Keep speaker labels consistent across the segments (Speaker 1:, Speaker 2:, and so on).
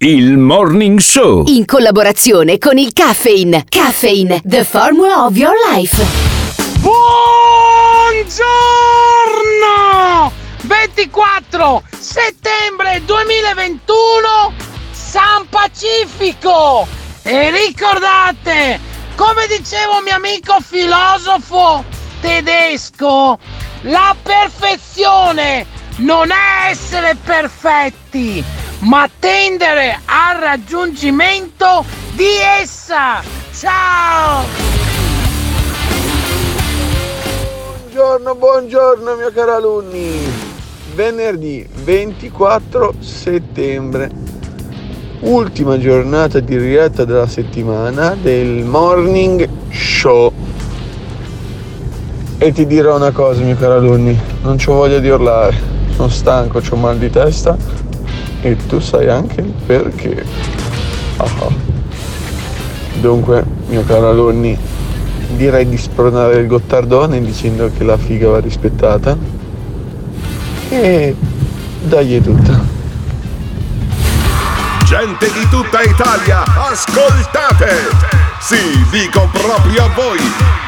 Speaker 1: Il Morning Show.
Speaker 2: In collaborazione con il Caffeine. Caffeine, the formula of your life.
Speaker 3: Buongiorno! 24 settembre 2021 San Pacifico! E ricordate, come diceva un mio amico filosofo tedesco, la perfezione non è essere perfetti, ma tendere al raggiungimento di essa. Ciao!
Speaker 4: Buongiorno, buongiorno mio caro alunni. Venerdì 24 settembre, ultima giornata di diretta della settimana del Morning Show. E ti dirò una cosa mio caro alunni, non ho voglia di urlare, sono stanco, ho mal di testa e tu sai anche il perché. Ah ah. Dunque, mio caro alunni, direi di spronare il gottardone dicendo che la figa va rispettata e dagli tutta.
Speaker 5: Gente di tutta Italia, ascoltate! Sì, dico proprio a voi!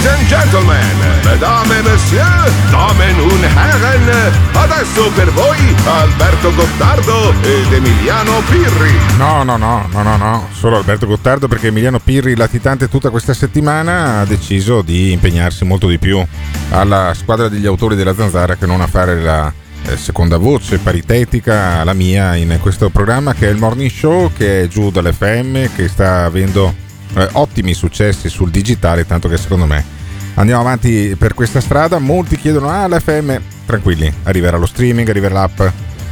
Speaker 5: Ladies and gentlemen, mesdames et messieurs, damen und herren, adesso per voi Alberto Gottardo ed Emiliano Pirri.
Speaker 6: No, no, no, no, no, no, solo Alberto Gottardo perché Emiliano Pirri, latitante tutta questa settimana, ha deciso di impegnarsi molto di più alla squadra degli autori della Zanzara che non a fare la eh, seconda voce paritetica, la mia, in questo programma che è il Morning Show, che è giù dall'FM, che sta avendo eh, ottimi successi sul digitale, tanto che secondo me andiamo avanti per questa strada. Molti chiedono, ah, l'FM, tranquilli, arriverà lo streaming, arriverà l'app,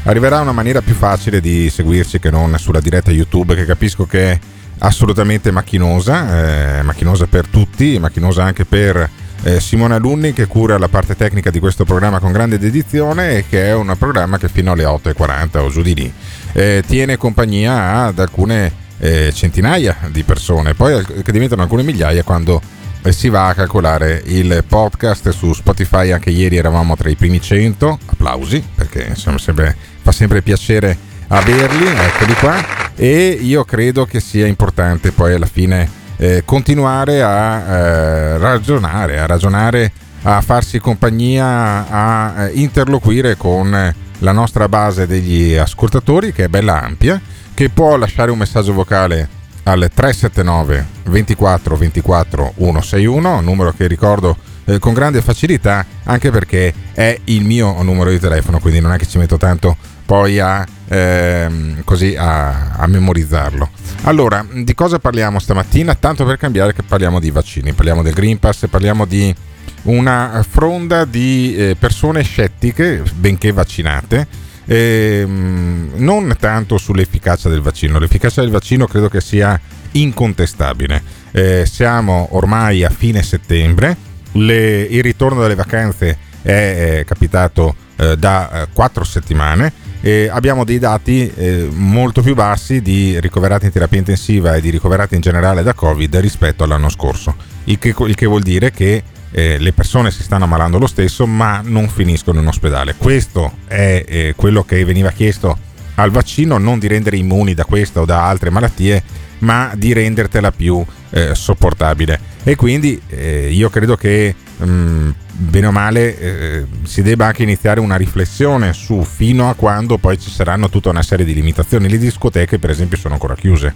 Speaker 6: arriverà una maniera più facile di seguirci che non sulla diretta YouTube, che capisco che è assolutamente macchinosa, eh, macchinosa per tutti, macchinosa anche per eh, Simone Alunni che cura la parte tecnica di questo programma con grande dedizione e che è un programma che fino alle 8.40 o giù di lì eh, tiene compagnia ad alcune eh, centinaia di persone, poi che diventano alcune migliaia quando eh, si va a calcolare il podcast su Spotify. Anche ieri eravamo tra i primi 100, applausi perché insomma, sempre, fa sempre piacere averli, eccoli qua. E io credo che sia importante poi alla fine eh, continuare a eh, ragionare, a ragionare, a farsi compagnia, a eh, interloquire con la nostra base degli ascoltatori che è bella ampia che può lasciare un messaggio vocale al 379 24 24 161, numero che ricordo eh, con grande facilità anche perché è il mio numero di telefono, quindi non è che ci metto tanto poi a, ehm, così a, a, memorizzarlo. Allora, di cosa parliamo stamattina? Tanto per cambiare che parliamo di vaccini, parliamo del Green Pass, parliamo di una fronda di eh, persone scettiche, benché vaccinate, ehm, non tanto sull'efficacia del vaccino. L'efficacia del vaccino credo che sia incontestabile. Eh, siamo ormai a fine settembre, le, il ritorno dalle vacanze è, è capitato eh, da eh, quattro settimane. E abbiamo dei dati eh, molto più bassi di ricoverati in terapia intensiva e di ricoverati in generale da Covid rispetto all'anno scorso, il che, il che vuol dire che eh, le persone si stanno ammalando lo stesso ma non finiscono in ospedale. Questo è eh, quello che veniva chiesto al vaccino, non di rendere immuni da questa o da altre malattie, ma di rendertela più eh, sopportabile. E quindi eh, io credo che mh, bene o male eh, si debba anche iniziare una riflessione su fino a quando poi ci saranno tutta una serie di limitazioni. Le discoteche per esempio sono ancora chiuse.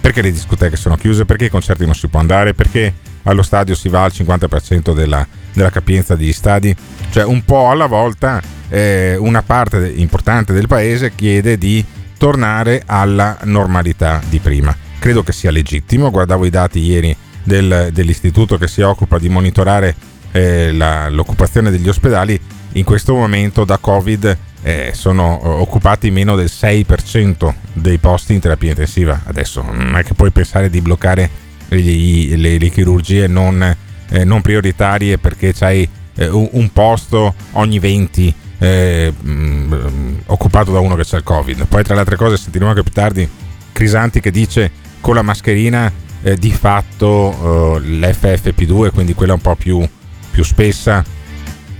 Speaker 6: Perché le discoteche sono chiuse? Perché i concerti non si può andare? Perché allo stadio si va al 50% della, della capienza degli stadi? Cioè un po' alla volta eh, una parte importante del paese chiede di tornare alla normalità di prima. Credo che sia legittimo, guardavo i dati ieri del, dell'istituto che si occupa di monitorare eh, la, l'occupazione degli ospedali, in questo momento da Covid eh, sono occupati meno del 6% dei posti in terapia intensiva. Adesso non è che puoi pensare di bloccare gli, le, le, chirurgie non, eh, non, prioritarie perché c'hai eh, un, posto ogni 20 eh, mh, occupato da uno che c'ha il Covid. Poi tra le altre cose sentiremo anche più tardi Crisanti che dice con la mascherina eh, di fatto eh, l'FFP2, quindi quella un po' più, più spessa,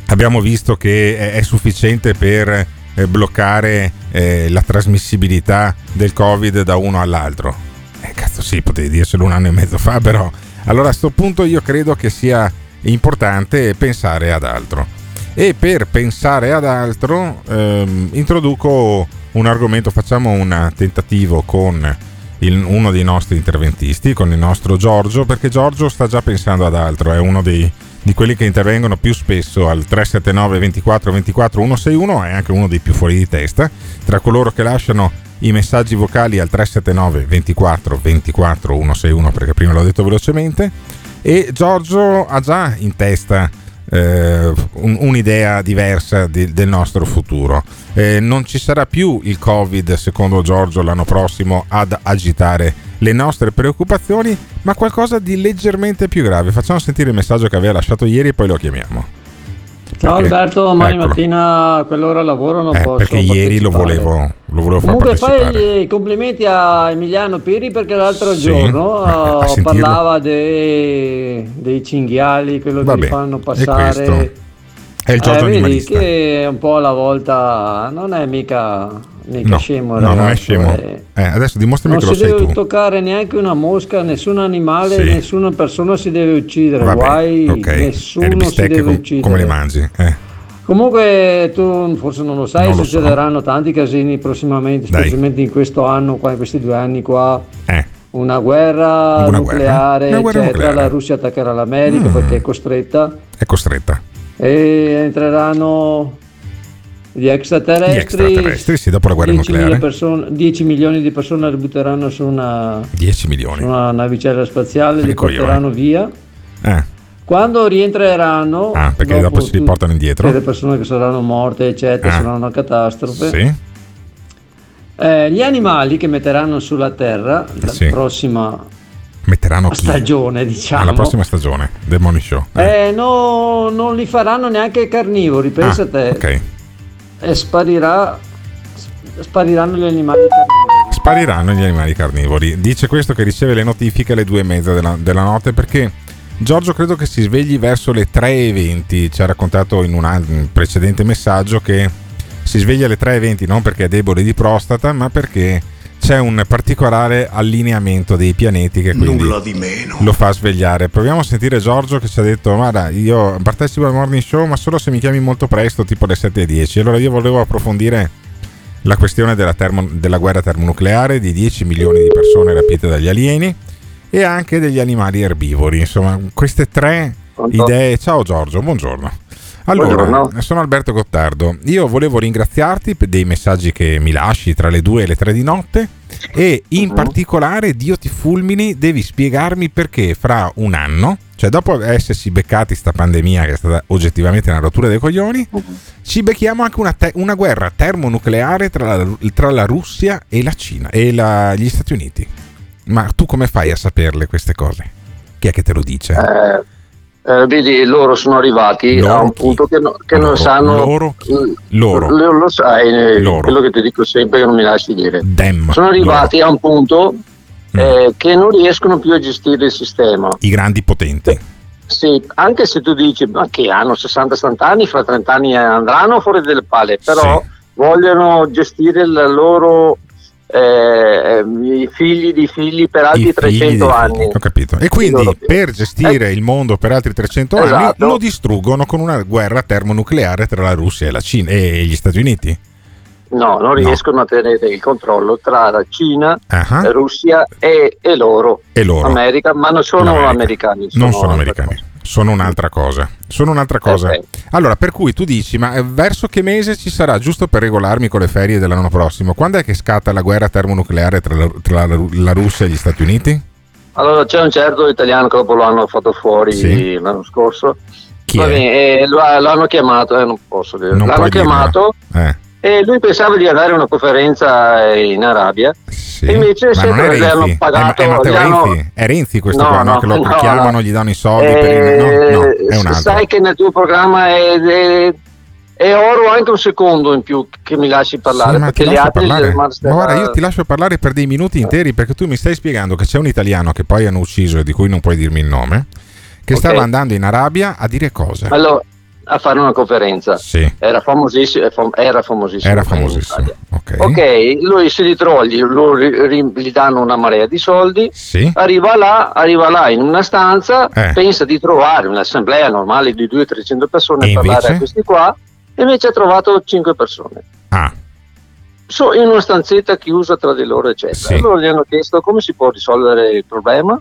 Speaker 6: abbiamo visto che è, è sufficiente per eh, bloccare la trasmissibilità del Covid da uno all'altro. Eh, cazzo sì, potevi dircelo un anno e mezzo fa, però allora a questo punto io credo che sia importante pensare ad altro. E per pensare ad altro ehm, introduco un argomento, facciamo un tentativo con il, uno dei nostri interventisti, con il nostro Giorgio, perché Giorgio sta già pensando ad altro, è uno dei, di quelli che intervengono più spesso al 379 24 24 161, è anche uno dei più fuori di testa, tra coloro che lasciano i messaggi vocali al 379 24 24 161, perché prima l'ho detto velocemente, e Giorgio ha già in testa eh, un, un'idea diversa di, del nostro futuro. Eh, non ci sarà più il Covid, secondo Giorgio, l'anno prossimo ad agitare le nostre preoccupazioni, ma qualcosa di leggermente più grave. Facciamo sentire il messaggio che aveva lasciato ieri e poi lo chiamiamo.
Speaker 7: Ciao perché, Alberto, domani eccolo. mattina a quell'ora lavoro non
Speaker 6: eh,
Speaker 7: posso
Speaker 6: Perché ieri lo volevo, lo volevo
Speaker 7: Comunque fai i complimenti a Emiliano Piri perché l'altro sì, giorno uh, parlava dei, dei cinghiali, quello Vabbè, che fanno passare...
Speaker 6: È il Giorgio eh, vedi
Speaker 7: che un po' alla volta non è mica mica
Speaker 6: no,
Speaker 7: scemo.
Speaker 6: No, non è scemo. Eh, adesso dimostrami che lo sei tu.
Speaker 7: Non si deve toccare neanche una mosca, nessun animale, sì. nessuna persona si deve uccidere. Vabbè, Guai, okay. nessuno si deve com- uccidere.
Speaker 6: Come le mangi? Eh.
Speaker 7: Comunque tu forse non lo sai, non succederanno so. tanti casini prossimamente, Dai. specialmente in questo anno, qua, in questi due anni qua.
Speaker 6: Eh.
Speaker 7: Una guerra Una nucleare, guerra. Una guerra. Nucleare. La Russia attaccherà l'America mm. perché è costretta.
Speaker 6: È costretta.
Speaker 7: E entreranno gli extraterrestri,
Speaker 6: gli extraterrestri sì, dopo la guerra 10 nucleare.
Speaker 7: Persone, 10 milioni di persone le butteranno su una,
Speaker 6: 10 milioni.
Speaker 7: Su una navicella spaziale, li porteranno io, via.
Speaker 6: Eh.
Speaker 7: Quando rientreranno,
Speaker 6: ah, perché dopo, dopo si riportano indietro.
Speaker 7: Le persone che saranno morte, eccetera, ah. sarà una catastrofe.
Speaker 6: Sì.
Speaker 7: Eh, gli animali che metteranno sulla Terra la sì. prossima
Speaker 6: metteranno chi?
Speaker 7: stagione, diciamo.
Speaker 6: Alla prossima stagione del Money Show.
Speaker 7: Eh. Eh, no, non li faranno neanche carnivori, pensa ah, te.
Speaker 6: Ok
Speaker 7: e sparirà, spariranno gli animali carnivori.
Speaker 6: Spariranno gli animali carnivori. Dice questo che riceve le notifiche alle due e mezza della, della notte perché Giorgio credo che si svegli verso le 3.20. Ci ha raccontato in un precedente messaggio che si sveglia alle 3.20 non perché è debole di prostata, ma perché c'è un particolare allineamento dei pianeti che quindi lo fa svegliare. Proviamo a sentire Giorgio che ci ha detto: Guarda, io partecipo al morning show, ma solo se mi chiami molto presto, tipo alle 7.10. Allora io volevo approfondire la questione della, termo, della guerra termonucleare, di 10 milioni di persone rapite dagli alieni e anche degli animali erbivori. Insomma, queste tre idee. Ciao Giorgio, buongiorno. Allora, Buongiorno. sono Alberto Gottardo. Io volevo ringraziarti per dei messaggi che mi lasci tra le due e le tre di notte e in uh-huh. particolare, Dio ti fulmini, devi spiegarmi perché fra un anno, cioè dopo essersi beccati sta pandemia che è stata oggettivamente una rottura dei coglioni, uh-huh. ci becchiamo anche una, te- una guerra termonucleare tra la, tra la, Russia e la Cina e la, gli Stati Uniti. Ma tu come fai a saperle queste cose? Chi è che te lo dice?
Speaker 7: Eh eh, vedi, loro sono arrivati
Speaker 6: loro
Speaker 7: a un punto che, no, che loro, non sanno.
Speaker 6: Loro? Loro.
Speaker 7: Lo, lo sai, eh, loro. quello che ti dico sempre che non mi lasci dire.
Speaker 6: Dem,
Speaker 7: sono arrivati a un punto mm. eh, che non riescono più a gestire il sistema.
Speaker 6: I grandi potenti.
Speaker 7: Sì, anche se tu dici ma che hanno 60-70 anni, fra 30 anni andranno fuori delle palle, però sì. vogliono gestire la loro
Speaker 8: eh, i figli di figli per altri 300 anni.
Speaker 6: Ho capito. E quindi per gestire il mondo per altri 300
Speaker 8: Esatto.
Speaker 6: anni lo distruggono con una guerra termonucleare tra la Russia e, la Cina, e gli Stati Uniti.
Speaker 8: No, non riescono a tenere il controllo tra la Cina,
Speaker 6: Ah.
Speaker 8: Russia e, e loro.
Speaker 6: E loro.
Speaker 8: America, ma non sono
Speaker 6: L'America.
Speaker 8: americani.
Speaker 6: Non sono americani, sono un'altra cosa. Sono un'altra cosa.
Speaker 8: Ok.
Speaker 6: Allora, per cui tu dici, ma eh, verso che mese ci sarà, giusto per regolarmi con le ferie dell'anno prossimo, quando è che scatta la guerra termonucleare tra la, tra la- la Russia e gli Stati Uniti?
Speaker 8: Allora c'è un certo italiano che dopo lo hanno fatto fuori
Speaker 6: Sì.
Speaker 8: l'anno scorso.
Speaker 6: Chi
Speaker 8: bene, e lo, lo hanno chiamato, eh, non posso dire.
Speaker 6: Non
Speaker 8: l'hanno chiamato
Speaker 6: Eh,
Speaker 8: e lui pensava di andare a una conferenza in Arabia.
Speaker 6: sì.
Speaker 8: E invece
Speaker 6: Ma
Speaker 8: sempre
Speaker 6: non è
Speaker 8: gli hanno
Speaker 6: Renzi,
Speaker 8: pagato.
Speaker 6: è, è Matteo
Speaker 8: gli hanno-
Speaker 6: Renzi, è Renzi questo
Speaker 8: No,
Speaker 6: qua, no?
Speaker 8: no,
Speaker 6: che lo
Speaker 8: no,
Speaker 6: chiamano,
Speaker 8: no.
Speaker 6: gli danno i soldi per il... No, no, è un
Speaker 8: Eh,
Speaker 6: altro.
Speaker 8: Sai che nel tuo programma è, è- è oro anche un secondo in più che mi lasci parlare.
Speaker 6: Sì, ma
Speaker 8: perché gli altri
Speaker 6: parlare. Ma guarda, io ti lascio parlare per dei minuti interi perché tu mi stai spiegando che c'è un italiano che poi hanno ucciso e di cui non puoi dirmi il nome, che
Speaker 8: Ok.
Speaker 6: stava andando in Arabia a dire cosa.
Speaker 8: Allora, a fare una conferenza.
Speaker 6: Sì.
Speaker 8: Era famosissimo. Era famosissimo.
Speaker 6: Era famosissimo.
Speaker 8: Italia.
Speaker 6: Ok.
Speaker 8: Lui si ritrova, gli, ri- gli danno una marea di soldi,
Speaker 6: Sì.
Speaker 8: arriva là, arriva là in una stanza,
Speaker 6: Eh.
Speaker 8: pensa di trovare un'assemblea normale di 200-300 persone
Speaker 6: E
Speaker 8: a parlare
Speaker 6: invece?
Speaker 8: a questi qua, e invece ha trovato 5 persone.
Speaker 6: Ah,
Speaker 8: So, in una stanzetta chiusa tra di loro, eccetera.
Speaker 6: Sì.
Speaker 8: Allora gli hanno chiesto come si può risolvere il problema.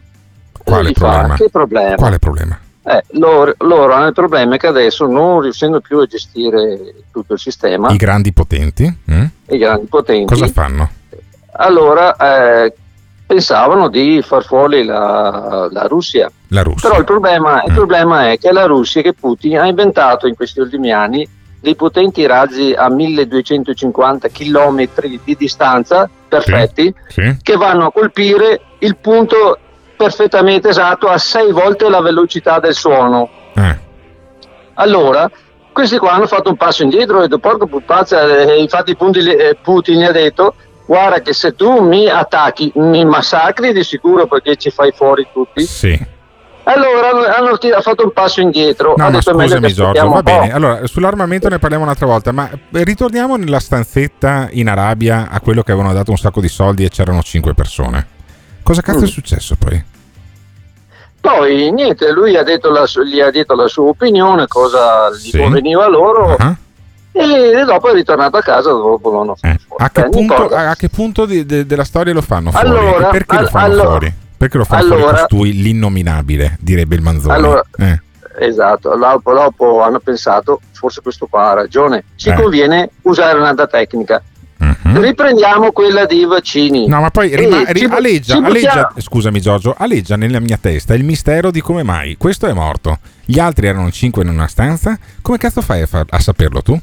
Speaker 6: Quale
Speaker 8: fa,
Speaker 6: problema?
Speaker 8: che problema?
Speaker 6: quale problema?
Speaker 8: Eh, loro, loro hanno il problema che adesso non riuscendo più a gestire tutto il sistema,
Speaker 6: I grandi potenti? mm?
Speaker 8: i grandi potenti,
Speaker 6: Cosa fanno?
Speaker 8: allora eh, pensavano di far fuori la, la Russia.
Speaker 6: La Russia.
Speaker 8: Però il problema, il
Speaker 6: Mm.
Speaker 8: problema è che la Russia, che Putin ha inventato in questi ultimi anni dei potenti razzi a 1250 km di distanza, perfetti,
Speaker 6: Sì.
Speaker 8: che vanno a colpire il punto perfettamente esatto a sei volte la velocità del suono.
Speaker 6: Eh,
Speaker 8: Allora, questi qua hanno fatto un passo indietro e detto porco pupazza, eh, infatti Putin, eh, ha detto guarda che se tu mi attacchi, mi massacri di sicuro perché ci fai fuori tutti.
Speaker 6: sì.
Speaker 8: Allora hanno, fatto un passo indietro.
Speaker 6: No, ma
Speaker 8: detto, "È meglio
Speaker 6: scusami Giorgio, va
Speaker 8: un po'".
Speaker 6: bene. Allora, sull'armamento ne parliamo un'altra volta, ma eh, ritorniamo nella stanzetta in Arabia a quello che avevano dato un sacco di soldi e c'erano cinque persone. Cosa cazzo
Speaker 8: Mm.
Speaker 6: è successo poi?
Speaker 8: Poi niente, lui ha detto la gli ha detto la sua opinione, cosa gli
Speaker 6: Sì.
Speaker 8: conveniva loro
Speaker 6: Ah,
Speaker 8: e dopo è ritornato a casa dopo l'hanno fatto
Speaker 6: eh.
Speaker 8: fuori.
Speaker 6: A che
Speaker 8: Beh,
Speaker 6: punto, a che punto di- de- della storia lo fanno fuori?
Speaker 8: Allora,
Speaker 6: perché lo
Speaker 8: al-
Speaker 6: fanno
Speaker 8: allora-
Speaker 6: fuori? Perché lo fanno fuori
Speaker 8: allora-
Speaker 6: costui l'innominabile, direbbe il Manzoni.
Speaker 8: Allora-
Speaker 6: Eh,
Speaker 8: Esatto, dopo, dopo hanno pensato, forse questo qua ha ragione, ci
Speaker 6: Eh.
Speaker 8: conviene usare un'altra tecnica.
Speaker 6: Mhm.
Speaker 8: Riprendiamo quella dei vaccini.
Speaker 6: No, ma poi rima- ri- aleggia, aleggia- scusami Giorgio, aleggia nella mia testa il mistero di come mai questo è morto, gli altri erano cinque in una stanza, come cazzo fai a, fa- a saperlo tu?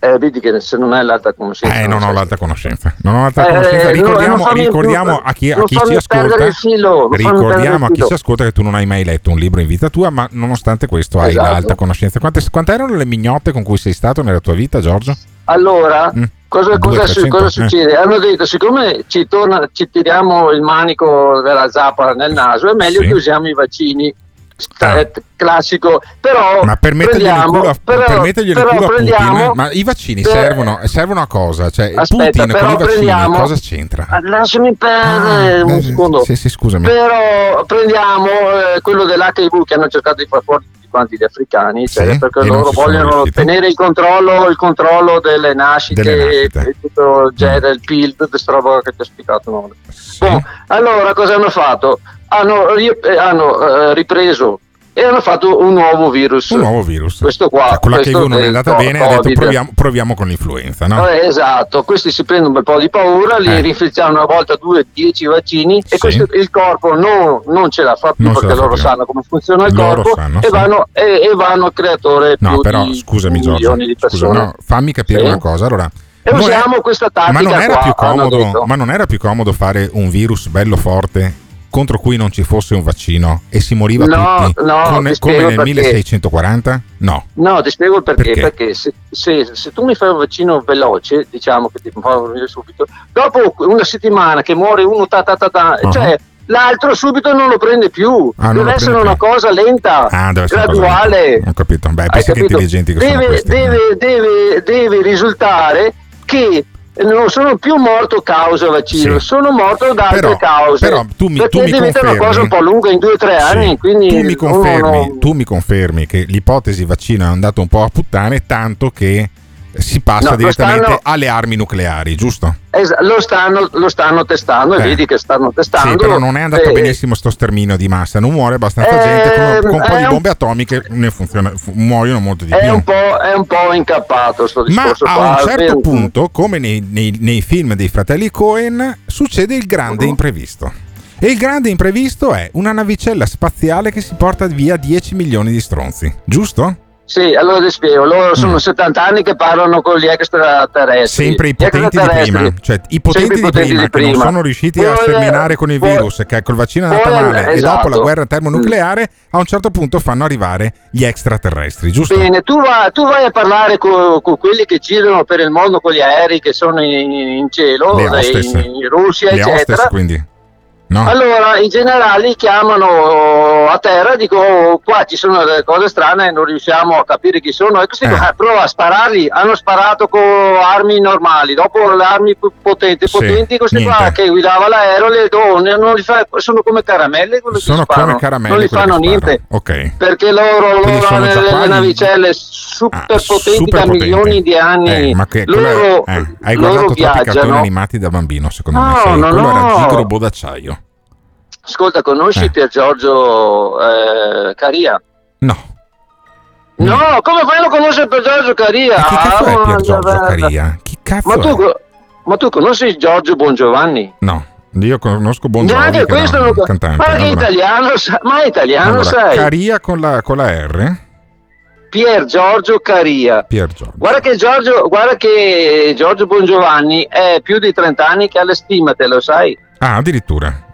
Speaker 8: Eh, vedi che se non hai l'alta conoscenza.
Speaker 6: Eh, non ho l'alta conoscenza, non ho l'alta
Speaker 8: Eh,
Speaker 6: conoscenza,
Speaker 8: no,
Speaker 6: ricordiamo,
Speaker 8: fammi-
Speaker 6: ricordiamo a chi, a chi ci ascolta,
Speaker 8: filo,
Speaker 6: ricordiamo a chi ci ascolta che tu non hai mai letto un libro in vita tua, ma nonostante questo hai
Speaker 8: Esatto.
Speaker 6: l'alta conoscenza. Quante, quante erano le mignotte con cui sei stato nella tua vita, Giorgio?
Speaker 8: Allora,
Speaker 6: Mm.
Speaker 8: Cosa, cosa- cosa
Speaker 6: eh.
Speaker 8: succede? Hanno detto, siccome ci, torna, ci tiriamo il manico della zappa nel naso, è meglio
Speaker 6: Sì.
Speaker 8: che usiamo i vaccini. Sta-
Speaker 6: Ah.
Speaker 8: eh, classico, però
Speaker 6: Ma per mettergli il culo a,
Speaker 8: però- però
Speaker 6: culo a Putin,
Speaker 8: prendiamo-
Speaker 6: ma i vaccini
Speaker 8: per-
Speaker 6: servono, servono a cosa? Cioè,
Speaker 8: Aspetta,
Speaker 6: Putin con i vaccini cosa c'entra?
Speaker 8: Ah, Lasciami perdere
Speaker 6: Ah,
Speaker 8: un
Speaker 6: eh,
Speaker 8: secondo.
Speaker 6: Sì, sì, scusami.
Speaker 8: Però prendiamo eh, quello dell'HIV che hanno cercato di far fuori tutti quanti gli africani, cioè,
Speaker 6: Sì,
Speaker 8: perché loro vogliono tenere il controllo, il controllo delle nascite,
Speaker 6: Delle nascite.
Speaker 8: e tutto il genere, il PIL, questa roba che ti ho spiegato.
Speaker 6: Sì.
Speaker 8: Boh, allora cosa hanno fatto? Hanno, eh, hanno, eh, ripreso e hanno fatto un nuovo virus.
Speaker 6: Un nuovo virus.
Speaker 8: Questo qua,
Speaker 6: Cioè, con la
Speaker 8: questo
Speaker 6: HIV non è andata bene, ha detto
Speaker 8: Covid.
Speaker 6: proviamo, proviamo con l'influenza, no?
Speaker 8: Eh, esatto, questi si prendono un bel po' di paura, li
Speaker 6: Eh.
Speaker 8: rinfacciano una volta, due, dieci vaccini
Speaker 6: Sì.
Speaker 8: e questo, il corpo non, non ce la fa più
Speaker 6: Non
Speaker 8: perché loro
Speaker 6: più.
Speaker 8: sanno come funziona il
Speaker 6: Loro
Speaker 8: corpo
Speaker 6: sanno,
Speaker 8: e,
Speaker 6: sì.
Speaker 8: vanno, e, e vanno al creatore
Speaker 6: No, però
Speaker 8: di
Speaker 6: scusami Giorgio, scusa, no, fammi capire
Speaker 8: Sì.
Speaker 6: una cosa. Allora,
Speaker 8: E
Speaker 6: non
Speaker 8: usiamo
Speaker 6: è-
Speaker 8: questa tattica
Speaker 6: ma non era
Speaker 8: qua,
Speaker 6: comodo, ma non era più comodo fare un virus bello forte contro cui non ci fosse un vaccino e si moriva
Speaker 8: No,
Speaker 6: tutti
Speaker 8: no,
Speaker 6: come, come nel
Speaker 8: perché.
Speaker 6: 1640? No.
Speaker 8: No, ti spiego il perché.
Speaker 6: Perché?
Speaker 8: Perché, se, se- se tu mi fai un vaccino veloce, diciamo che ti fa morire subito, dopo una settimana che muore uno, ta ta ta ta,
Speaker 6: Uh-huh.
Speaker 8: cioè l'altro subito non lo prende più.
Speaker 6: Ah,
Speaker 8: deve essere
Speaker 6: prende
Speaker 8: una
Speaker 6: più.
Speaker 8: cosa lenta,
Speaker 6: Ah,
Speaker 8: graduale.
Speaker 6: lenta. Ho capito. Beh,
Speaker 8: Hai
Speaker 6: pensi che intelligenti che sono
Speaker 8: deve,
Speaker 6: questi.
Speaker 8: deve, deve, deve risultare che non sono più morto causa vaccino, sì. sono morto da altre cause.
Speaker 6: Però tu mi, tu mi
Speaker 8: diventa
Speaker 6: confermi,
Speaker 8: una cosa un po' lunga in due o tre
Speaker 6: sì.
Speaker 8: anni. Quindi
Speaker 6: tu, mi confermi,
Speaker 8: uno...
Speaker 6: tu mi confermi che l'ipotesi vaccino è andata un po' a puttane, tanto che si passa
Speaker 8: No,
Speaker 6: direttamente
Speaker 8: stanno-
Speaker 6: alle armi nucleari, giusto?
Speaker 8: Es- lo, stanno, lo stanno testando e
Speaker 6: Eh.
Speaker 8: vedi che stanno testando.
Speaker 6: Sì, però non è andato
Speaker 8: Eh,
Speaker 6: benissimo sto sterminio di massa, non muore abbastanza
Speaker 8: Eh,
Speaker 6: gente con, con un po' di bombe atomiche, ne funziona, fu- muoiono molto di
Speaker 8: È
Speaker 6: più.
Speaker 8: un, è un po' incappato sto
Speaker 6: Ma
Speaker 8: discorso
Speaker 6: a
Speaker 8: qua.
Speaker 6: un certo punto, come nei, nei- nei film dei fratelli Cohen, succede il grande
Speaker 8: Uh-huh.
Speaker 6: imprevisto. E il grande imprevisto è una navicella spaziale che si porta via 10 milioni di stronzi, giusto?
Speaker 8: Sì, allora ti spiego, loro sono
Speaker 6: Mm.
Speaker 8: 70 anni che parlano con gli extraterrestri.
Speaker 6: Sempre i potenti di prima, cioè i potenti, di,
Speaker 8: potenti
Speaker 6: prima
Speaker 8: di
Speaker 6: che non
Speaker 8: prima.
Speaker 6: sono riusciti a
Speaker 8: Poi-
Speaker 6: sterminare con il
Speaker 8: poi-
Speaker 6: virus, che col vaccino è andata male, e
Speaker 8: esatto.
Speaker 6: dopo la guerra termonucleare, a un certo punto fanno arrivare gli extraterrestri, giusto?
Speaker 8: Bene, tu, va- tu vai a parlare con, con quelli che girano per il mondo con gli aerei che sono in, in cielo,
Speaker 6: Le
Speaker 8: in,
Speaker 6: hostess.
Speaker 8: in Russia,
Speaker 6: Le
Speaker 8: eccetera.
Speaker 6: hostess, quindi. No?
Speaker 8: Allora i generali chiamano a terra e dicono "Oh, qua ci sono delle cose strane non riusciamo a capire chi sono e questi
Speaker 6: Eh.
Speaker 8: qua, prova a spararli, hanno sparato con armi normali, dopo le armi più potenti,
Speaker 6: Sì,
Speaker 8: potenti questi qua
Speaker 6: niente.
Speaker 8: che guidava l'aereo le donne non li fa- sono come caramelle
Speaker 6: sono come caramelle.
Speaker 8: non li fanno niente
Speaker 6: Ok.
Speaker 8: perché loro,
Speaker 6: Quindi
Speaker 8: loro hanno
Speaker 6: già
Speaker 8: le,
Speaker 6: quasi-
Speaker 8: navicelle super
Speaker 6: Ah,
Speaker 8: potenti
Speaker 6: super
Speaker 8: da
Speaker 6: potenti.
Speaker 8: milioni di anni
Speaker 6: Eh, ma che è-
Speaker 8: loro,
Speaker 6: eh, hai
Speaker 8: loro
Speaker 6: guardato troppi cartoni
Speaker 8: viaggiano
Speaker 6: animati da bambino, secondo me.
Speaker 8: No,
Speaker 6: Sei.
Speaker 8: no,
Speaker 6: quello era
Speaker 8: no.
Speaker 6: Gigro Bodacciaio.
Speaker 8: Ascolta conosci
Speaker 6: Eh.
Speaker 8: Pier Giorgio eh, Caria?
Speaker 6: No.
Speaker 8: No, come fai a non conoscere per Giorgio Caria?
Speaker 6: Ma chi cazzo è
Speaker 8: Ah,
Speaker 6: Pier Giorgio. Caria? Chi cazzo
Speaker 8: Ma tu,
Speaker 6: è?
Speaker 8: ma tu conosci Giorgio Bongiovanni?
Speaker 6: No, io conosco Bon Jovi
Speaker 8: Neanche
Speaker 6: che era
Speaker 8: questo
Speaker 6: un
Speaker 8: non
Speaker 6: cantante.
Speaker 8: Ma che
Speaker 6: Allora-
Speaker 8: italiano, ma è italiano
Speaker 6: allora,
Speaker 8: sai?
Speaker 6: Caria con la, con la R?
Speaker 8: Pier Giorgio Caria.
Speaker 6: Pier Giorgio.
Speaker 8: Guarda che Giorgio, guarda che Giorgio Bongiovanni è più di 30 anni che ha le stimate, lo sai?
Speaker 6: Ah, addirittura.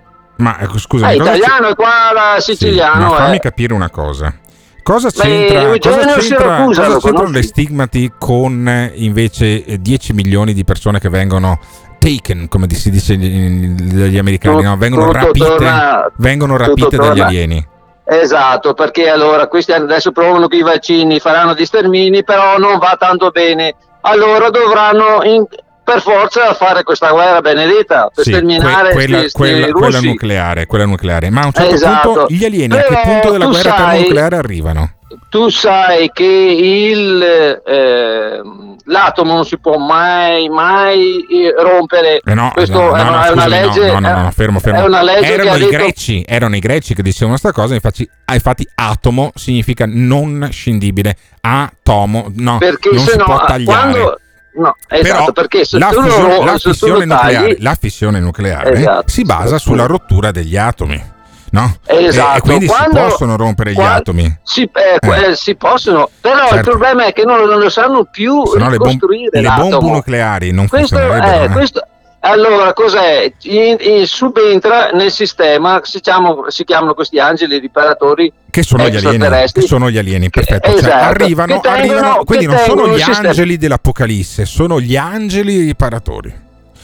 Speaker 6: Ma scusami.
Speaker 8: È
Speaker 6: cosa
Speaker 8: italiano, è qua da
Speaker 6: Sì,
Speaker 8: siciliano.
Speaker 6: ma fammi
Speaker 8: eh.
Speaker 6: capire una cosa. Cosa c'entra,
Speaker 8: Eugenio
Speaker 6: cosa c'entra, cosa
Speaker 8: conosci?
Speaker 6: le stigmati con eh, invece eh, 10 milioni di persone che vengono taken, come si dice dagli americani, no? vengono
Speaker 8: tutto
Speaker 6: rapite,
Speaker 8: torna-
Speaker 6: vengono rapite dagli
Speaker 8: torna-
Speaker 6: alieni.
Speaker 8: Esatto, perché allora questi adesso provano che i vaccini faranno di stermini, però non va tanto bene. Allora dovranno in- per forza fare questa guerra benedetta per
Speaker 6: Sì,
Speaker 8: sterminare
Speaker 6: que- quella,
Speaker 8: sti- sti
Speaker 6: quella- quella nucleare, quella nucleare. Ma a un certo
Speaker 8: Esatto.
Speaker 6: punto gli alieni a che
Speaker 8: Però
Speaker 6: punto della guerra
Speaker 8: sai-
Speaker 6: termonucleare arrivano?
Speaker 8: Tu sai che il, eh, l'atomo non si può mai, mai eh, rompere.
Speaker 6: Eh no,
Speaker 8: Questo
Speaker 6: no, no,
Speaker 8: è,
Speaker 6: no,
Speaker 8: una, è una legge.
Speaker 6: no, no, no, fermo, fermo.
Speaker 8: Legge
Speaker 6: erano, i
Speaker 8: detto
Speaker 6: greci, erano i greci che dicevano questa cosa, infatti, infatti atomo significa non scindibile, atomo, no,
Speaker 8: perché
Speaker 6: non
Speaker 8: se
Speaker 6: si
Speaker 8: no
Speaker 6: può
Speaker 8: ah,
Speaker 6: tagliare.
Speaker 8: quando no esatto
Speaker 6: Però
Speaker 8: perché se
Speaker 6: la,
Speaker 8: tu,
Speaker 6: fusione,
Speaker 8: lo,
Speaker 6: la
Speaker 8: se
Speaker 6: fissione nucleare, la fissione nucleare
Speaker 8: Esatto.
Speaker 6: si basa sulla rottura degli atomi, no? E-
Speaker 8: Esatto,
Speaker 6: E, quindi
Speaker 8: quando-
Speaker 6: si possono rompere gli
Speaker 8: qua-
Speaker 6: atomi.
Speaker 8: si, eh, que-
Speaker 6: Eh.
Speaker 8: si possono però il
Speaker 6: Certo.
Speaker 8: problema è che non, non lo sanno più
Speaker 6: Se no le, bom-
Speaker 8: ricostruire
Speaker 6: le bombe nucleari non
Speaker 8: questo
Speaker 6: funzionerebbero. eh.
Speaker 8: questo allora cos'è? In- in- subentra nel sistema si chiamano, si chiamano questi angeli riparatori
Speaker 6: Che sono gli alieni, che sono gli alieni, perfetto. Cioè,
Speaker 8: esatto,
Speaker 6: arrivano,
Speaker 8: che tengono-
Speaker 6: arrivano, quindi non sono gli
Speaker 8: sistema.
Speaker 6: angeli dell'Apocalisse, sono gli angeli riparatori.